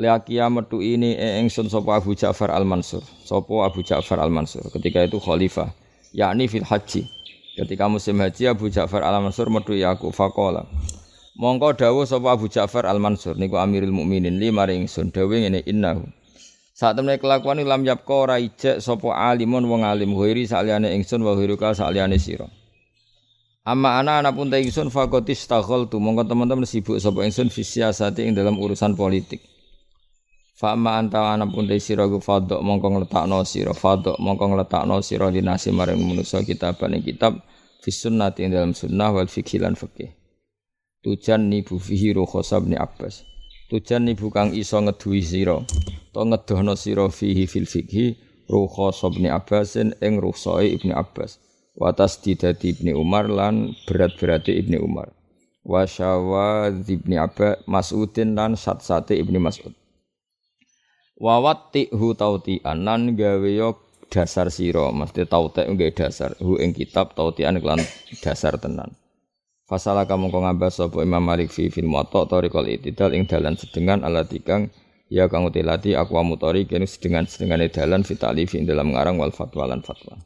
Liakia metu ini ingsun sapa Abu Ja'far Al-Mansur. Sapa Abu Ja'far Al-Mansur ketika itu khalifah yakni fil haji. Ketika musim haji Abu Ja'far Al-Mansur metu ya aku faqala. Mongko dawuh sapa Abu Ja'far Al-Mansur niku Amirul Mukminin li maring ingsun dawuh ngene innahu. Saat kelakuan lam yapqa ora ijek sapa alimun wong alim ghairi saliyane ingsun wa ghairuka saliyane sira. Amma ana ana pun ta ingsun faqatis tu mongko teman-teman sibuk sapa ingsun fi siasati ing dalam urusan politik. Fa amma anta ana pun ta sira ku fadok mongko ngletakno sira fadok mongko ngletakno sira dinasi maring manusa kitaban ing kitab fi sunnati ing dalam sunnah wal fikih lan fikih. Tujan nibu fihi rukhsa bin Abbas. Tujan nibu kang iso ngeduwi sira to ngedohno sira fihi fil fikhi rukhsa bin Abbasin ing rukhsae Ibnu Abbas. Watas didati Ibnu Umar lan berat-berate Ibnu Umar. Wa syawadz Ibnu Abbas Mas'udin lan sat-sate Ibnu Mas'ud. Wawati hu tautian lan gawe dasar sira mesti tautek nggawe dasar hu ing kitab tautian kelan dasar tenan. Fasala kamu kau ngabas sapa Imam Malik fi fil muwatta tariqal itidal ing dalan sedengan ala tikang Ya kang utilati aku mutori kene sedengan sedengane dalan fitali fi dalam ngarang wal fatwa lan fatwa.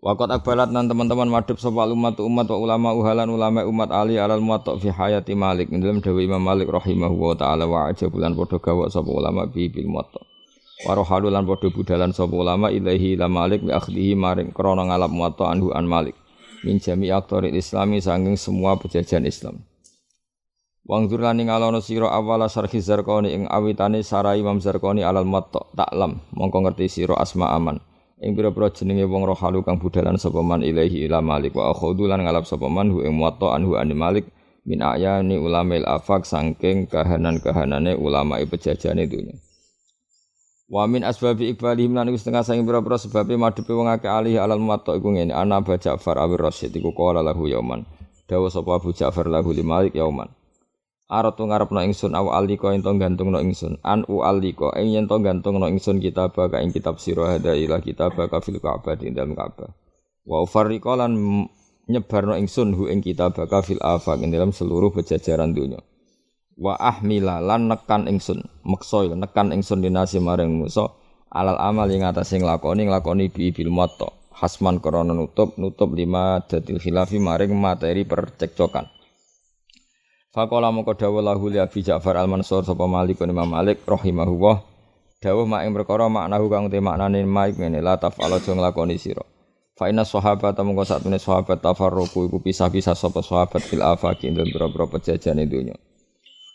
Wakot akbalat nan teman-teman madhep sapa umat umat wa ulama uhalan ulama umat ali alal muwatta fi hayati Malik dalam dawuh Imam Malik rahimahu wa taala wa ajabulan padha gawa sapa ulama bi bil muwatta. Warohalu lan padha budalan sapa ulama ilahi la Malik bi akhdihi maring krana ngalap muwatta anhu an Malik. Min jami aktori islami sanging semua pejajahan Islam. Wangzur lan ngalono sira awala sarhi Zarqani ing awitane sarai Imam Zarqani alal muwatta taklam mongko ngerti asma aman. Ing pira-pira jenenge wong rohalu kang budalan sapa man ilahi ila malik. Wa akhudhu lan ngalap sapa man hu ing muwatta anhu an malik. Min ayani ulamil afak sangking kahanan-kahanane ulama pejajane dunya Wa min asbabi iqbalihim lan iku setengah saking pira-pira sebabe madhepe wong akeh alih alal muwatta iku ngene ana Abu Ja'far Awir Rasyid iku qala lahu yauman dawuh sapa Abu Ja'far lahu li Malik yauman Aratu ngarepno ingsun aw alika ento gantungno ingsun an u alika ing yen to gantungno ingsun kitab ka ing kitab sira hada ila kitab ka fil Ka'bah ing dalam Ka'bah. Wa ufarriqa lan nyebarno ingsun hu ing kitab ka fil afaq ing dalam seluruh pejajaran dunya. Wa ahmila lan nekan ingsun meksa nekan ingsun dinasi maring musa alal amal ing atase nglakoni nglakoni bi bil moto hasman krana nutup nutup lima dadil khilafi maring materi percekcokan. Faqala moko dawuh lahu li Abi Ja'far Al-Mansur sapa Malik Imam Malik rahimahullah dawuh mak ing perkara maknahu kang te maknane maik ngene la taf'ala aja nglakoni sira. Fa inna sahabat mongko satune sahabat tafarruqu iku pisah-pisah sapa sahabat fil afaqi ing boro-boro pejajane.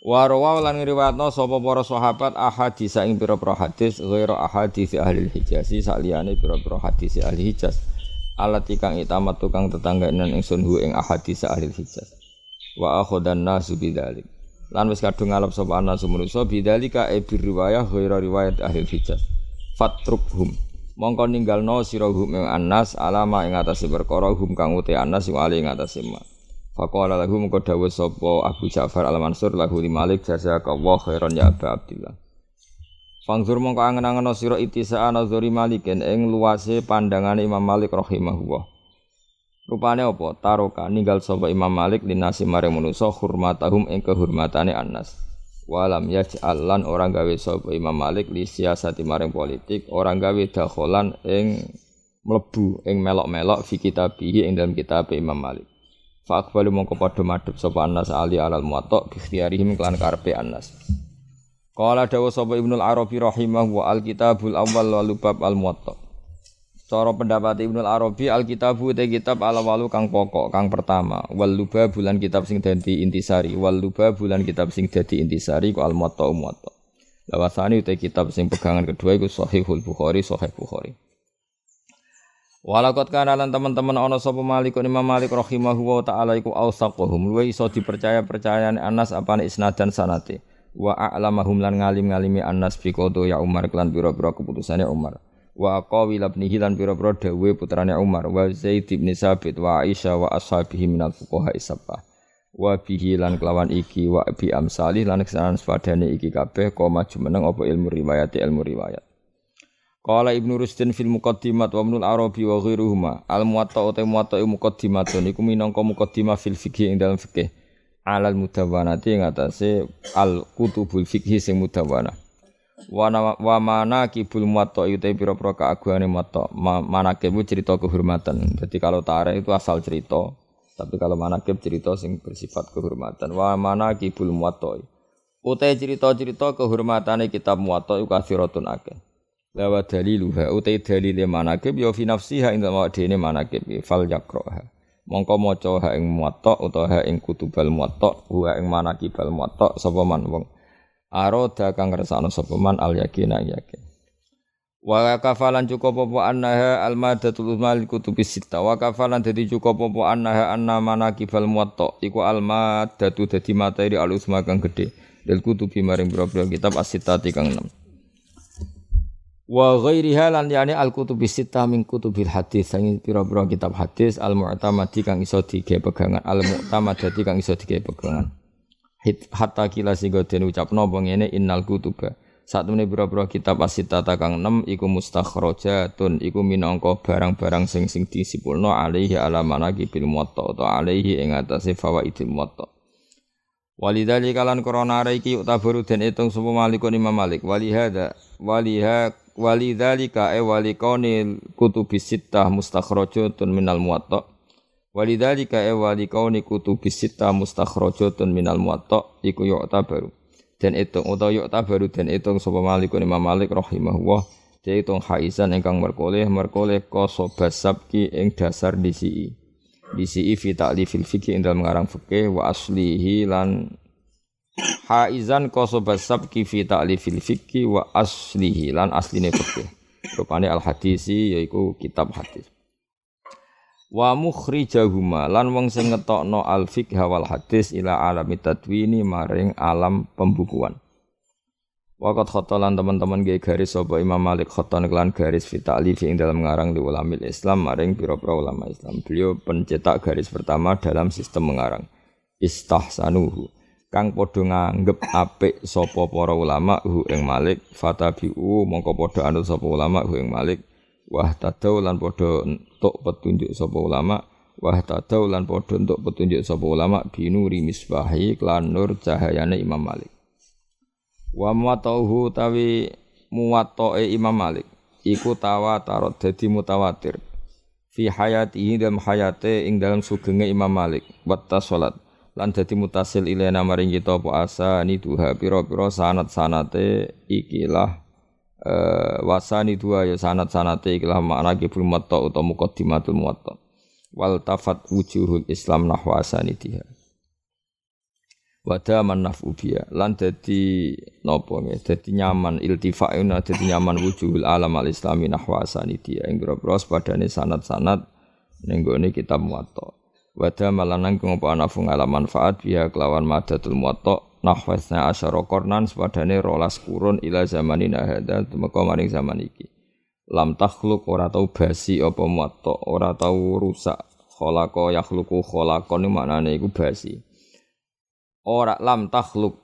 Wa rawa lan ngriwayatno sapa para sahabat ahadis ing pira-pira hadis ghairu ahadis ahli Hijaz. Saliyane pira-pira hadis ahli Hijaz. Alat kang itamat tukang tetangganan ingsun hu ing ahadis ahli Hijaz. Wa akhodan nasu bidzalik. Lan wis kadung ngalap sapa nasu manusa bidzalika e riwayah ghaira riwayat ahli hijaz. Fatrukhum mongko ninggalno sira hum ing anas alama ing atase perkara hum kang uti anas ing ali ing atase faqala lahu mongko dawuh sapa Abu Ja'far Al-Mansur lahu li Malik jazaka wa khairan ya Abu Abdillah Fangzur mongko angen-angen sira itisa nazari Malikin ing luase pandangane Imam Malik rahimahullah Rupane apa? Taroka ninggal sapa Imam Malik linasi maring manusa hurmatahum ing kehormatane Anas. Walam yaj'al lan orang gawe sapa Imam Malik li siasati maring politik, orang gawe dakholan ing mlebu ing melok-melok fi kitabihi ing dalam kitab Imam Malik. Fa aqbalu mongko padha madhep sapa Anas ali alal muwatta bi ikhtiyarihim kelan karepe Anas. Qala dawu sapa Ibnu Arabi rahimahu wa al kitabul awwal wal bab al muwatta. Cara pendapat Ibnu Arabi Alkitabu te kitab ala walu kang pokok kang pertama wal bulan kitab sing dadi intisari wal bulan kitab sing dadi intisari ku al muwatta muwatta. Lawasani te kitab sing pegangan kedua iku Sahihul Bukhari Sahih Bukhari. Walakot kana lan teman-teman ana sapa Malik Imam Malik rahimahu wa taala iku ausaquhum. Luwe iso dipercaya-percayane Anas apane isnadan sanate. Wa a'lamahum lan ngalim-ngalimi Anas fi ya Umar klan pira-pira keputusane Umar. Wa qawil ibnihi lan pira-pira dawuhe putrane Umar. Wa Zaid bin Sabit wa Aisyah wa ashabihi minal fuqaha sabah wa bihi lan kelawan iki wa bi amsalih lan kesanan sepadane iki kabeh koma jumeneng apa ilmu riwayat ilmu riwayat Qala Ibnu Rusdin fil muqaddimat wa Ibnu Arabi wa ghairuhuma al muwatta uta muwatta muqaddimatun. Iku minangka muqaddimah fil fikih ing dalam fikih alal mudawwanati ing atase al kutubul fikih sing mudawwanah. Wa wa mana kibul muwatta itu pira-pira keagungane muwatta. Manakib cerita kehormatan. Jadi kalau tarikh itu asal cerita. Tapi kalau manakib cerita sing bersifat kehormatan. Wa mana kibul muwatta. Utai cerita-cerita kehormatane kitab muwatta iku kathiratun akeh lawa daliluha utai dalile manakib ya fi nafsiha ing dalem dene manakib fal yakroha mongko maca ha ing muwatta utawa ha ing kutubal muwatta wa ing manakibal muwatta sapa man wong aroda kang ngersakno sapa man al yakina yakin wa kafalan cukup apa annaha al madatul mal kutubis sita wa kafalan dadi cukup apa annaha anna manaqibal muwatta iku al madatu dadi materi al usma kang gedhe. Del kutubi maring kitab asitati kang 6 wa ghairiha lan yani al kutubis sita min kutubil hadis. Sing pira-pira kitab hadis al mu'tamadi kang iso dige pegangan. Al mu'tamadati kang iso dige pegangan. Hatta kila sing den ucapno apa ngene? Innal kutuba. Satune pira-pira kitab asitata kang 6 iku mustakhrajatun iku minangka barang-barang sing sing disipulno alaihi ala manaki bil muwatta atau alaihi ing atase fawaidil muwatta. Walidali kalan korona iki utabaru den etung sapa malikun Imam Malik. Walihada waliha walidhalika e walikaunil kutubis sittah mustakhrajatun minal muwatta. Walidhalika e walikauni kutubis sittah mustakhrajatun minal muwatta iku yu'tabaru. Den etung utawa yu'tabaru den etung sapa malikun Imam Malik rahimahullah dia hitung haizan ingkang merkoleh merkoleh koso basabki ing dasar disi disi fi ta'lifil fikih ing dalam mengarang fikih wa aslihi lan haizan koso basabki fi ta'lifil fikih wa aslihi lan asline fikih rupane al hadisi yaiku kitab hadis wa mukhrijahuma lan wong sing ngetokno al fiqh wal hadis ila alami tadwini maring alam pembukuan Wakat khotolan teman-teman gaya garis sopo Imam Malik khoton kelan garis fita'lifi ing dalam mengarang di ulamil Islam maring piro-piro ulama Islam. Beliau pencetak garis pertama dalam sistem mengarang. Istahsanuhu. Kang podo nganggep apik sopo para ulama hu ing Malik fatabi'u mongko podo anut sopo ulama hu ing Malik. Wah tadau lan podo untuk petunjuk sopo ulama. Wah tadau lan podo untuk petunjuk sopo ulama. Binuri misbahi klan nur cahayane Imam Malik. Wa muwattauhu tawi muwatta'e Imam Malik iku tawatarot dadi mutawatir. Fi hayatihi dalam hayate ing dalam sugenge Imam Malik wata salat lan dadi mutasil ilaina maring kita apa asa ni duha pira-pira sanat-sanate ikilah uh, wasani dua ya sanat-sanate ikilah makna kibul muwatta utawa muqaddimatul muwatta. Wal tafat wujuhul islam nahwa asanidiha wada nafu biya lan dadi napa nggih dadi nyaman iltifauna dadi nyaman wujuhul alam al islami nahwa dia ing grobro padane sanad-sanad ning gone kitab muwatta wada malanang ngopo nafu ngala manfaat biya kelawan madatul muwatta nahwasna asyara qarnan sepadane rolas kurun ila zamanina hadza tumeka maring zaman iki. Lam takhluk ora tau basi apa muwatta ora tau rusak khalaqa yakhluqu khalaqan maknane iku basi. Ora lam takhluk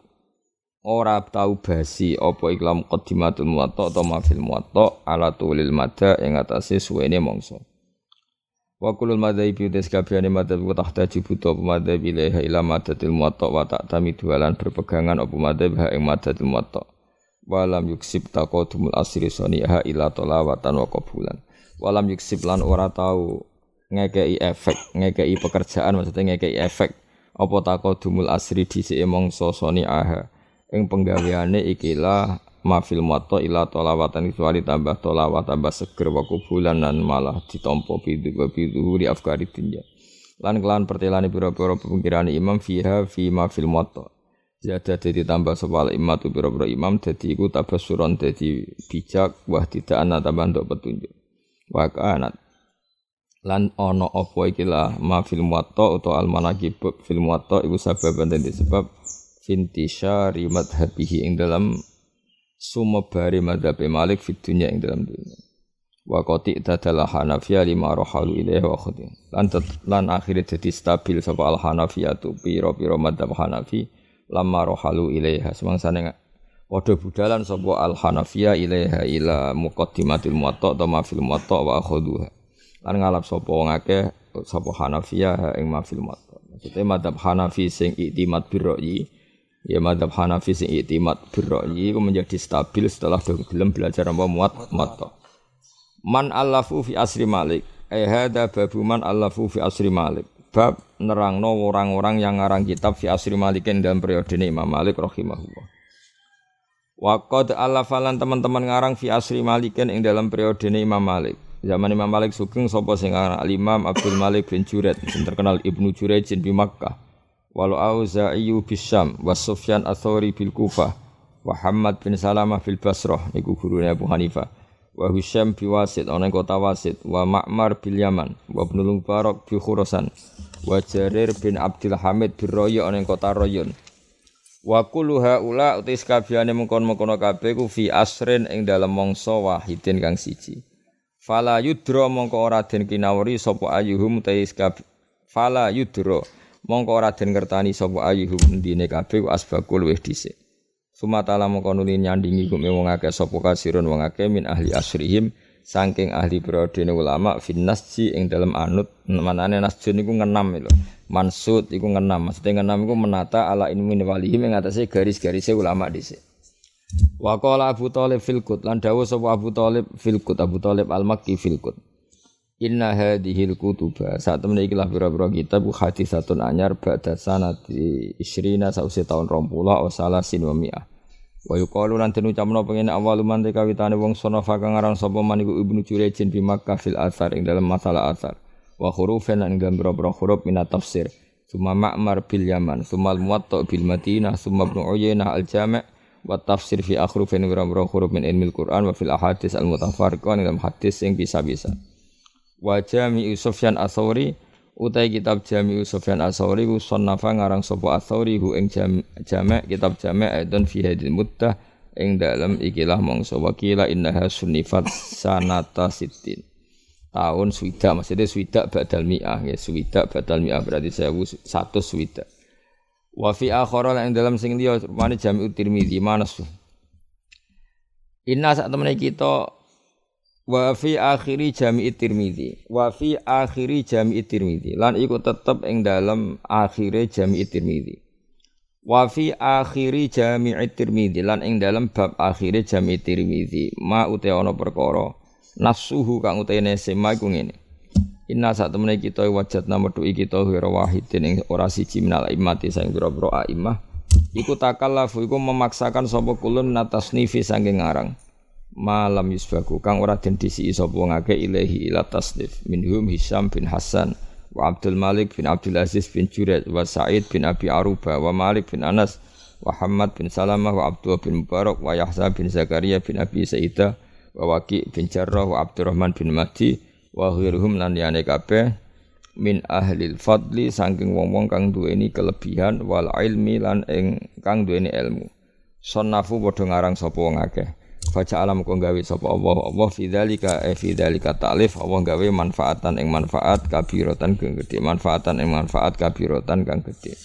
ora tau basi apa iklam qaddimatul muwatta atau mafil muwatta ala tulil mada ing atase suwene mangsa wa kulul madzhabi udes kabehane madzhab ku tahta jibuto apa madzhab ilaha ila madatil muwatta wa tak dualan berpegangan apa madzhab ha ing madatil muwatta. Walam yuksib taqadumul asri saniha ila talawatan wa qabulan. Walam yuksib lan ora tau ngekei efek ngekei pekerjaan maksudnya ngekei efek apa taqadumul asri dhisike mangsa soni aha ing penggaweane ikilah mafil muwatta ila tolawatan kecuali tambah tolawat tambah seger wa kubulan dan malah wa bidu di afkari dunya lan kelan pertelane pira-pira pemikiran imam fiha fi mafil muwatta. Zada jadi tambah sopal imam tu pira-pira imam dadi iku tabasuron dadi bijak wah tidak ana tambah untuk petunjuk. Wa kanat. Lan ana apa iki lah ma fil muwatta utawa al manaqib fil muwatta iku sababan dan disebab fintisyari madhabihi ing dalam sumebare madhab Malik fit dunya ing dalam dunia wa qati tadala Hanafiyah lima rohalu ilaihi wa khudi lan lan akhire dadi stabil sapa al Hanafiyah tu pira-pira madhab Hanafi lama rohalu ilaiha. Semangsane padha budalan sapa al Hanafiyah ilaiha ila muqaddimatil muwatta atau ma fil muwatta wa khuduha lan ngalap sapa wong akeh sapa Hanafiyah ing mafil muwatta. Maksudnya madhab Hanafi sing iktimat birra'yi ya madhab Hanafi sing iktimat birra'yi iku menjadi stabil setelah gelem belajar apa muat muwatta. Man allafu fi asri Malik. Eh hada babu man allafu fi asri Malik. Bab nerangno orang-orang yang ngarang kitab fi asri Malikin dalam periode Imam Malik rahimahullah. Waqad alafalan teman-teman ngarang fi asri Malikin ing dalam periode Imam Malik. Zaman Imam Malik sugeng sapa sing aran Imam Abdul Malik bin Juret terkenal Ibnu Jurayj bin Makkah. Walau Auza'i Bisyam wa Sufyan Athori bil Kufah. Muhammad bin Salamah fil Basrah niku gurune Abu Hanifah. Wa Hisham bi Wasit ana kota Wasit wa Ma'mar bil Yaman wa Ibnu Mubarak bi Khurasan. Wa Jarir bin Abdul Hamid bin Raya ana kota Rayun. Wa kullu haula utis kabehane mengkon-mengkono kabeh ku fi asrin ing dalem mangsa wahidin kang siji. Fala yudro mongko ora den kinawari sapa ayuhum tais kab Fala yudro mongko ora den ngertani sapa ayuhum ndine kabeh asbaqul wis dhisik. Sumatala mongko nuli nyandingi kume wong akeh sapa kasirun wong akeh min ahli asrihim saking ahli periode ulama finnasji ing dalam anut manane nasjun iku ngenam lho. Mansud iku ngenam maksudnya ngenam iku menata ala ilmi walihi ing atase garis-garise ulama dhisik. Wa qala Abu Thalib fil qut lan dawuh sapa Abu Thalib fil qut Abu Thalib al-Makki fil Inna hadhil kutuba saat temen iki lah pira-pira kitab hadisatun anyar ba'da sanati isrina sause taun 20 wa salasin wa yuqalu lan den ucapno pengen awal man kawitane wong sono kang aran sapa man iku Ibnu Jurejin bi fil athar ing dalam masalah athar. Wa hurufan lan gambira huruf min tafsir. Suma Ma'mar bil Yaman, suma al-Muwatta bil Madinah, suma Ibnu Uyainah al-Jami' wa tafsir fi akhrufin wa huruf min ilmil Qur'an wa fil ahadits al-mutafarriqah dalam hadis sing bisa-bisa. Wa Jami' Sufyan Ats-Tsauri utai kitab Jami Sufyan As-Sauri ku sonnafa ngarang sapa As-Sauri hu ing jam, jamek kitab jamek aidon fi hadil muddah ing dalam ikilah mongso wakila innaha sunnifat sanata sitin tahun swidak maksudnya swidak badal mi'ah ya swidak badal mi'ah berarti saya satu swidak. Wa fi akhara ing dalam sing liya rupane Jami Tirmizi manas Inna sak temene kita wa fi akhiri jami tirmidzi. Wa fi akhiri jami tirmidzi. Lan iku tetep ing dalem akhire jami tirmidzi. Wa fi akhiri jami tirmidzi. Lan ing dalem bab akhire jami tirmidzi. Ma ute ana perkara. Nasuhu kang utene sema iku ngene. Inna saat temene kita wajat nama tu kita wira wahidin ing ora siji minal imati sang boro-boro aimah iku takallafu iku memaksakan sapa kulun natasnifi saking ngarang malam yusbaku kang ora den disi ngake ilahi ila tasdif minhum Hisam bin Hasan wa Abdul Malik bin Abdul Aziz bin Juret wa Sa'id bin Abi Aruba wa Malik bin Anas wa Hamad bin Salamah wa Abdullah bin Mubarak wa Yahya bin Zakaria bin Abi Saidah wa Waqi bin Jarrah wa Abdurrahman bin Mahdi wa ghairuhum lan liyane kabeh. Min ahlil fadli saking wong-wong kang duweni kelebihan wal ilmi lan ing kang duweni ilmu. Sonnafu padha ngarang sapa wong akeh Faja alam kau gawe sapa Allah? Allah fidzalika e fidzalika ta'lif. Allah gawe manfaatan ing manfaat kabirotan kang gede manfaatan ing manfaat kabirotan kang gede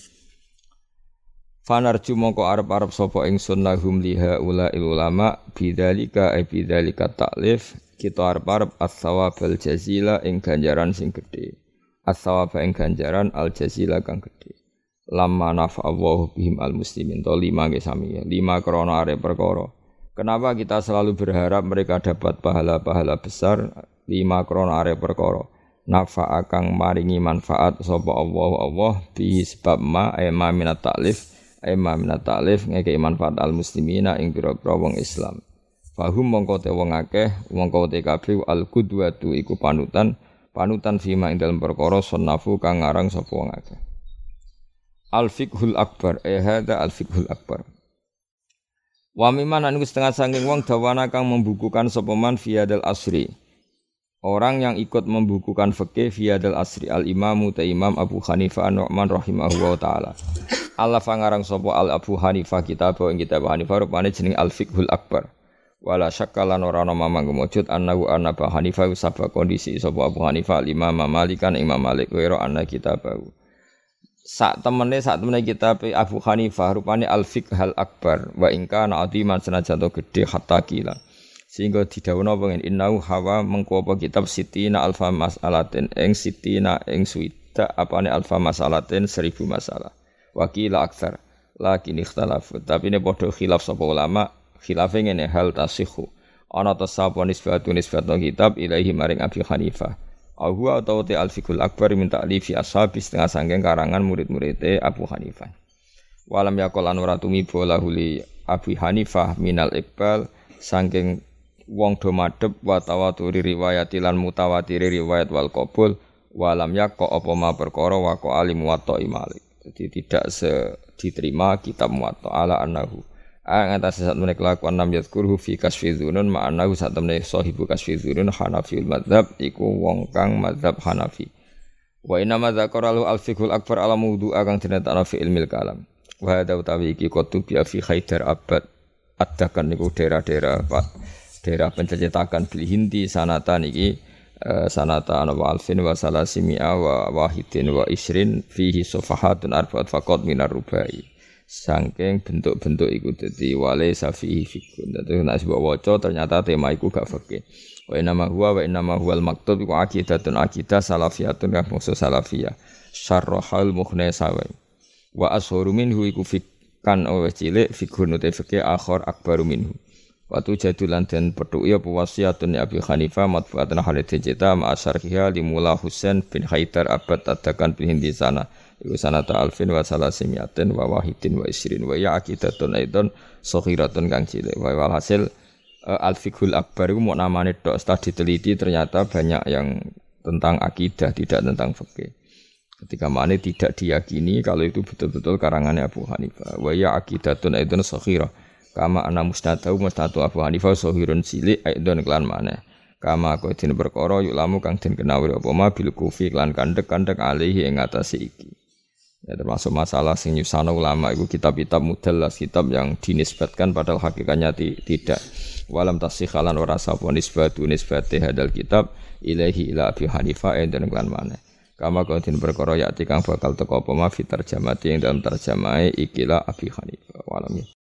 Fanarju mongko arep-arep sapa ingsun lahum liha ula ulama bidzalika e bidzalika ta'lif. Kita arep-arep as-sawab al jazila ing ganjaran sing gede as-sawab ing ganjaran al jazila kang gede lamma nafa Allah bihim al muslimin. To lima ge sami. Lima krana arep perkara Kenapa kita selalu berharap mereka dapat pahala-pahala besar lima krono are perkara. Nafa akang maringi manfaat sapa Allah Allah bi sebab ma ema minat taklif ema minat taklif ngekei manfaat al muslimina ing pira-pira wong Islam. Fahum mongko te wong akeh mongko te kabeh al qudwatu iku panutan panutan fima ing dalam perkara sunnafu kang ngarang sapa wong akeh. Al fiqhul akbar eh hada al fiqhul akbar. Wa miman anu setengah sangking wong dawana kang membukukan sopeman fiadal asri. Orang yang ikut membukukan fikih fiadal asri al imamu ta imam Abu Hanifah Nu'man rahimahullah taala. Allah fangarang sopo al Abu Hanifah kitab ing kitab Hanifah rupane jeneng al fiqhul akbar. Wala syakka lan ora ana mamang gemujud annahu anna Abu Hanifah sabab kondisi sapa Abu Hanifah al imam Malikan Imam Malik wa anna kitabahu sak temene sak temene kitab Abu Hanifah rupane al hal akbar wa ingka na adiman senajan to gedhe hatta kila sehingga didhawuhna pengen innau hawa mengko apa kitab sitina alfa masalatin ing sitina ing suwida apane alfa masalatin seribu masalah. Wakila aksar lakin ikhtalaf tapi ini padha khilaf sapa ulama khilafe ngene hal tasihu ana tasapa nisbatu nisbatu kitab ilahi maring Abi Hanifah Ahu atau te al-fikul akbar minta alifi ashabi setengah sangking karangan murid-murid Abu Hanifah. Walam yakol anura bola huli Abu Hanifah minal iqbal sangking wong do madhep wa tawaturi riwayat lan mutawatiri riwayat wal qabul walam yakko apa ma perkara wa alim muwatta Malik. Jadi tidak diterima kitab muwatta ala annahu Ang atas saat menek kelakuan nam yadkurhu fi kasfi dzunun ma'anahu saat menek sahibu kasfi dzunun Hanafiul madzhab iku wong kang madzhab Hanafi. Wa inna dzakara al fiqhul akbar ala mawdu kang dinetakno fi ilmil kalam. Wa hadza utawi iki bi fi Haidar Abad adakan niku daerah-daerah Pak daerah pencetakan bil Hindi sanatan iki uh, sanata ana wa alfin wa salasimi'a wa wahidin wa isrin fihi sofahatun arba'at faqat minar rubai Sangking bentuk-bentuk iku dadi wale safihi fikun. Dadi nek sebab waca ternyata tema iku gak fikih. Wa inna ma huwa wa inna ma huwal maktub iku aqidatun aqidah salafiyatun kang maksud salafiyah. Syarrahal mukhna sawa. Wa ashuru minhu iku fikan awe cilik fikun uta fikih akhir akbaru minhu. Watu jadulan dan petuk ya puwasiatun ya Abi Hanifah matbuatan Khalid Jeta ma'asyarhiha limula Husain bin Haidar abad adakan bin sana Iku sanata alfin wa salasimiatin wa wahidin wa isrin wa ya akidatun aidon sokhiratun kang cilik. Wa walhasil uh, al-fiqhul akbar itu mau namanya tok setelah diteliti ternyata banyak yang tentang akidah tidak tentang fikih. Ketika mana tidak diyakini kalau itu betul-betul karangannya Abu Hanifah. Wa ya akidatun aidon sokhirah kama ana musnadu musnadu Abu Hanifah sohirun cilik aidon klan mana kama kau din perkara yuk lamu kang den kenawi apa ma bil kufi klan kandek-kandek alihi ing atase iki ya termasuk masalah sing nyusana ulama itu kitab-kitab mudallas kitab yang dinisbatkan padahal hakikatnya ti, tidak. Walam tasikhalan ora sapa nisbatu nisbate hadal kitab ilahi ila Abi Hanifah enten klan mana kama kau din perkara yakti kang bakal teko apa ma terjamati ing dalam terjemahe ikilah Abi Hanifah walam ya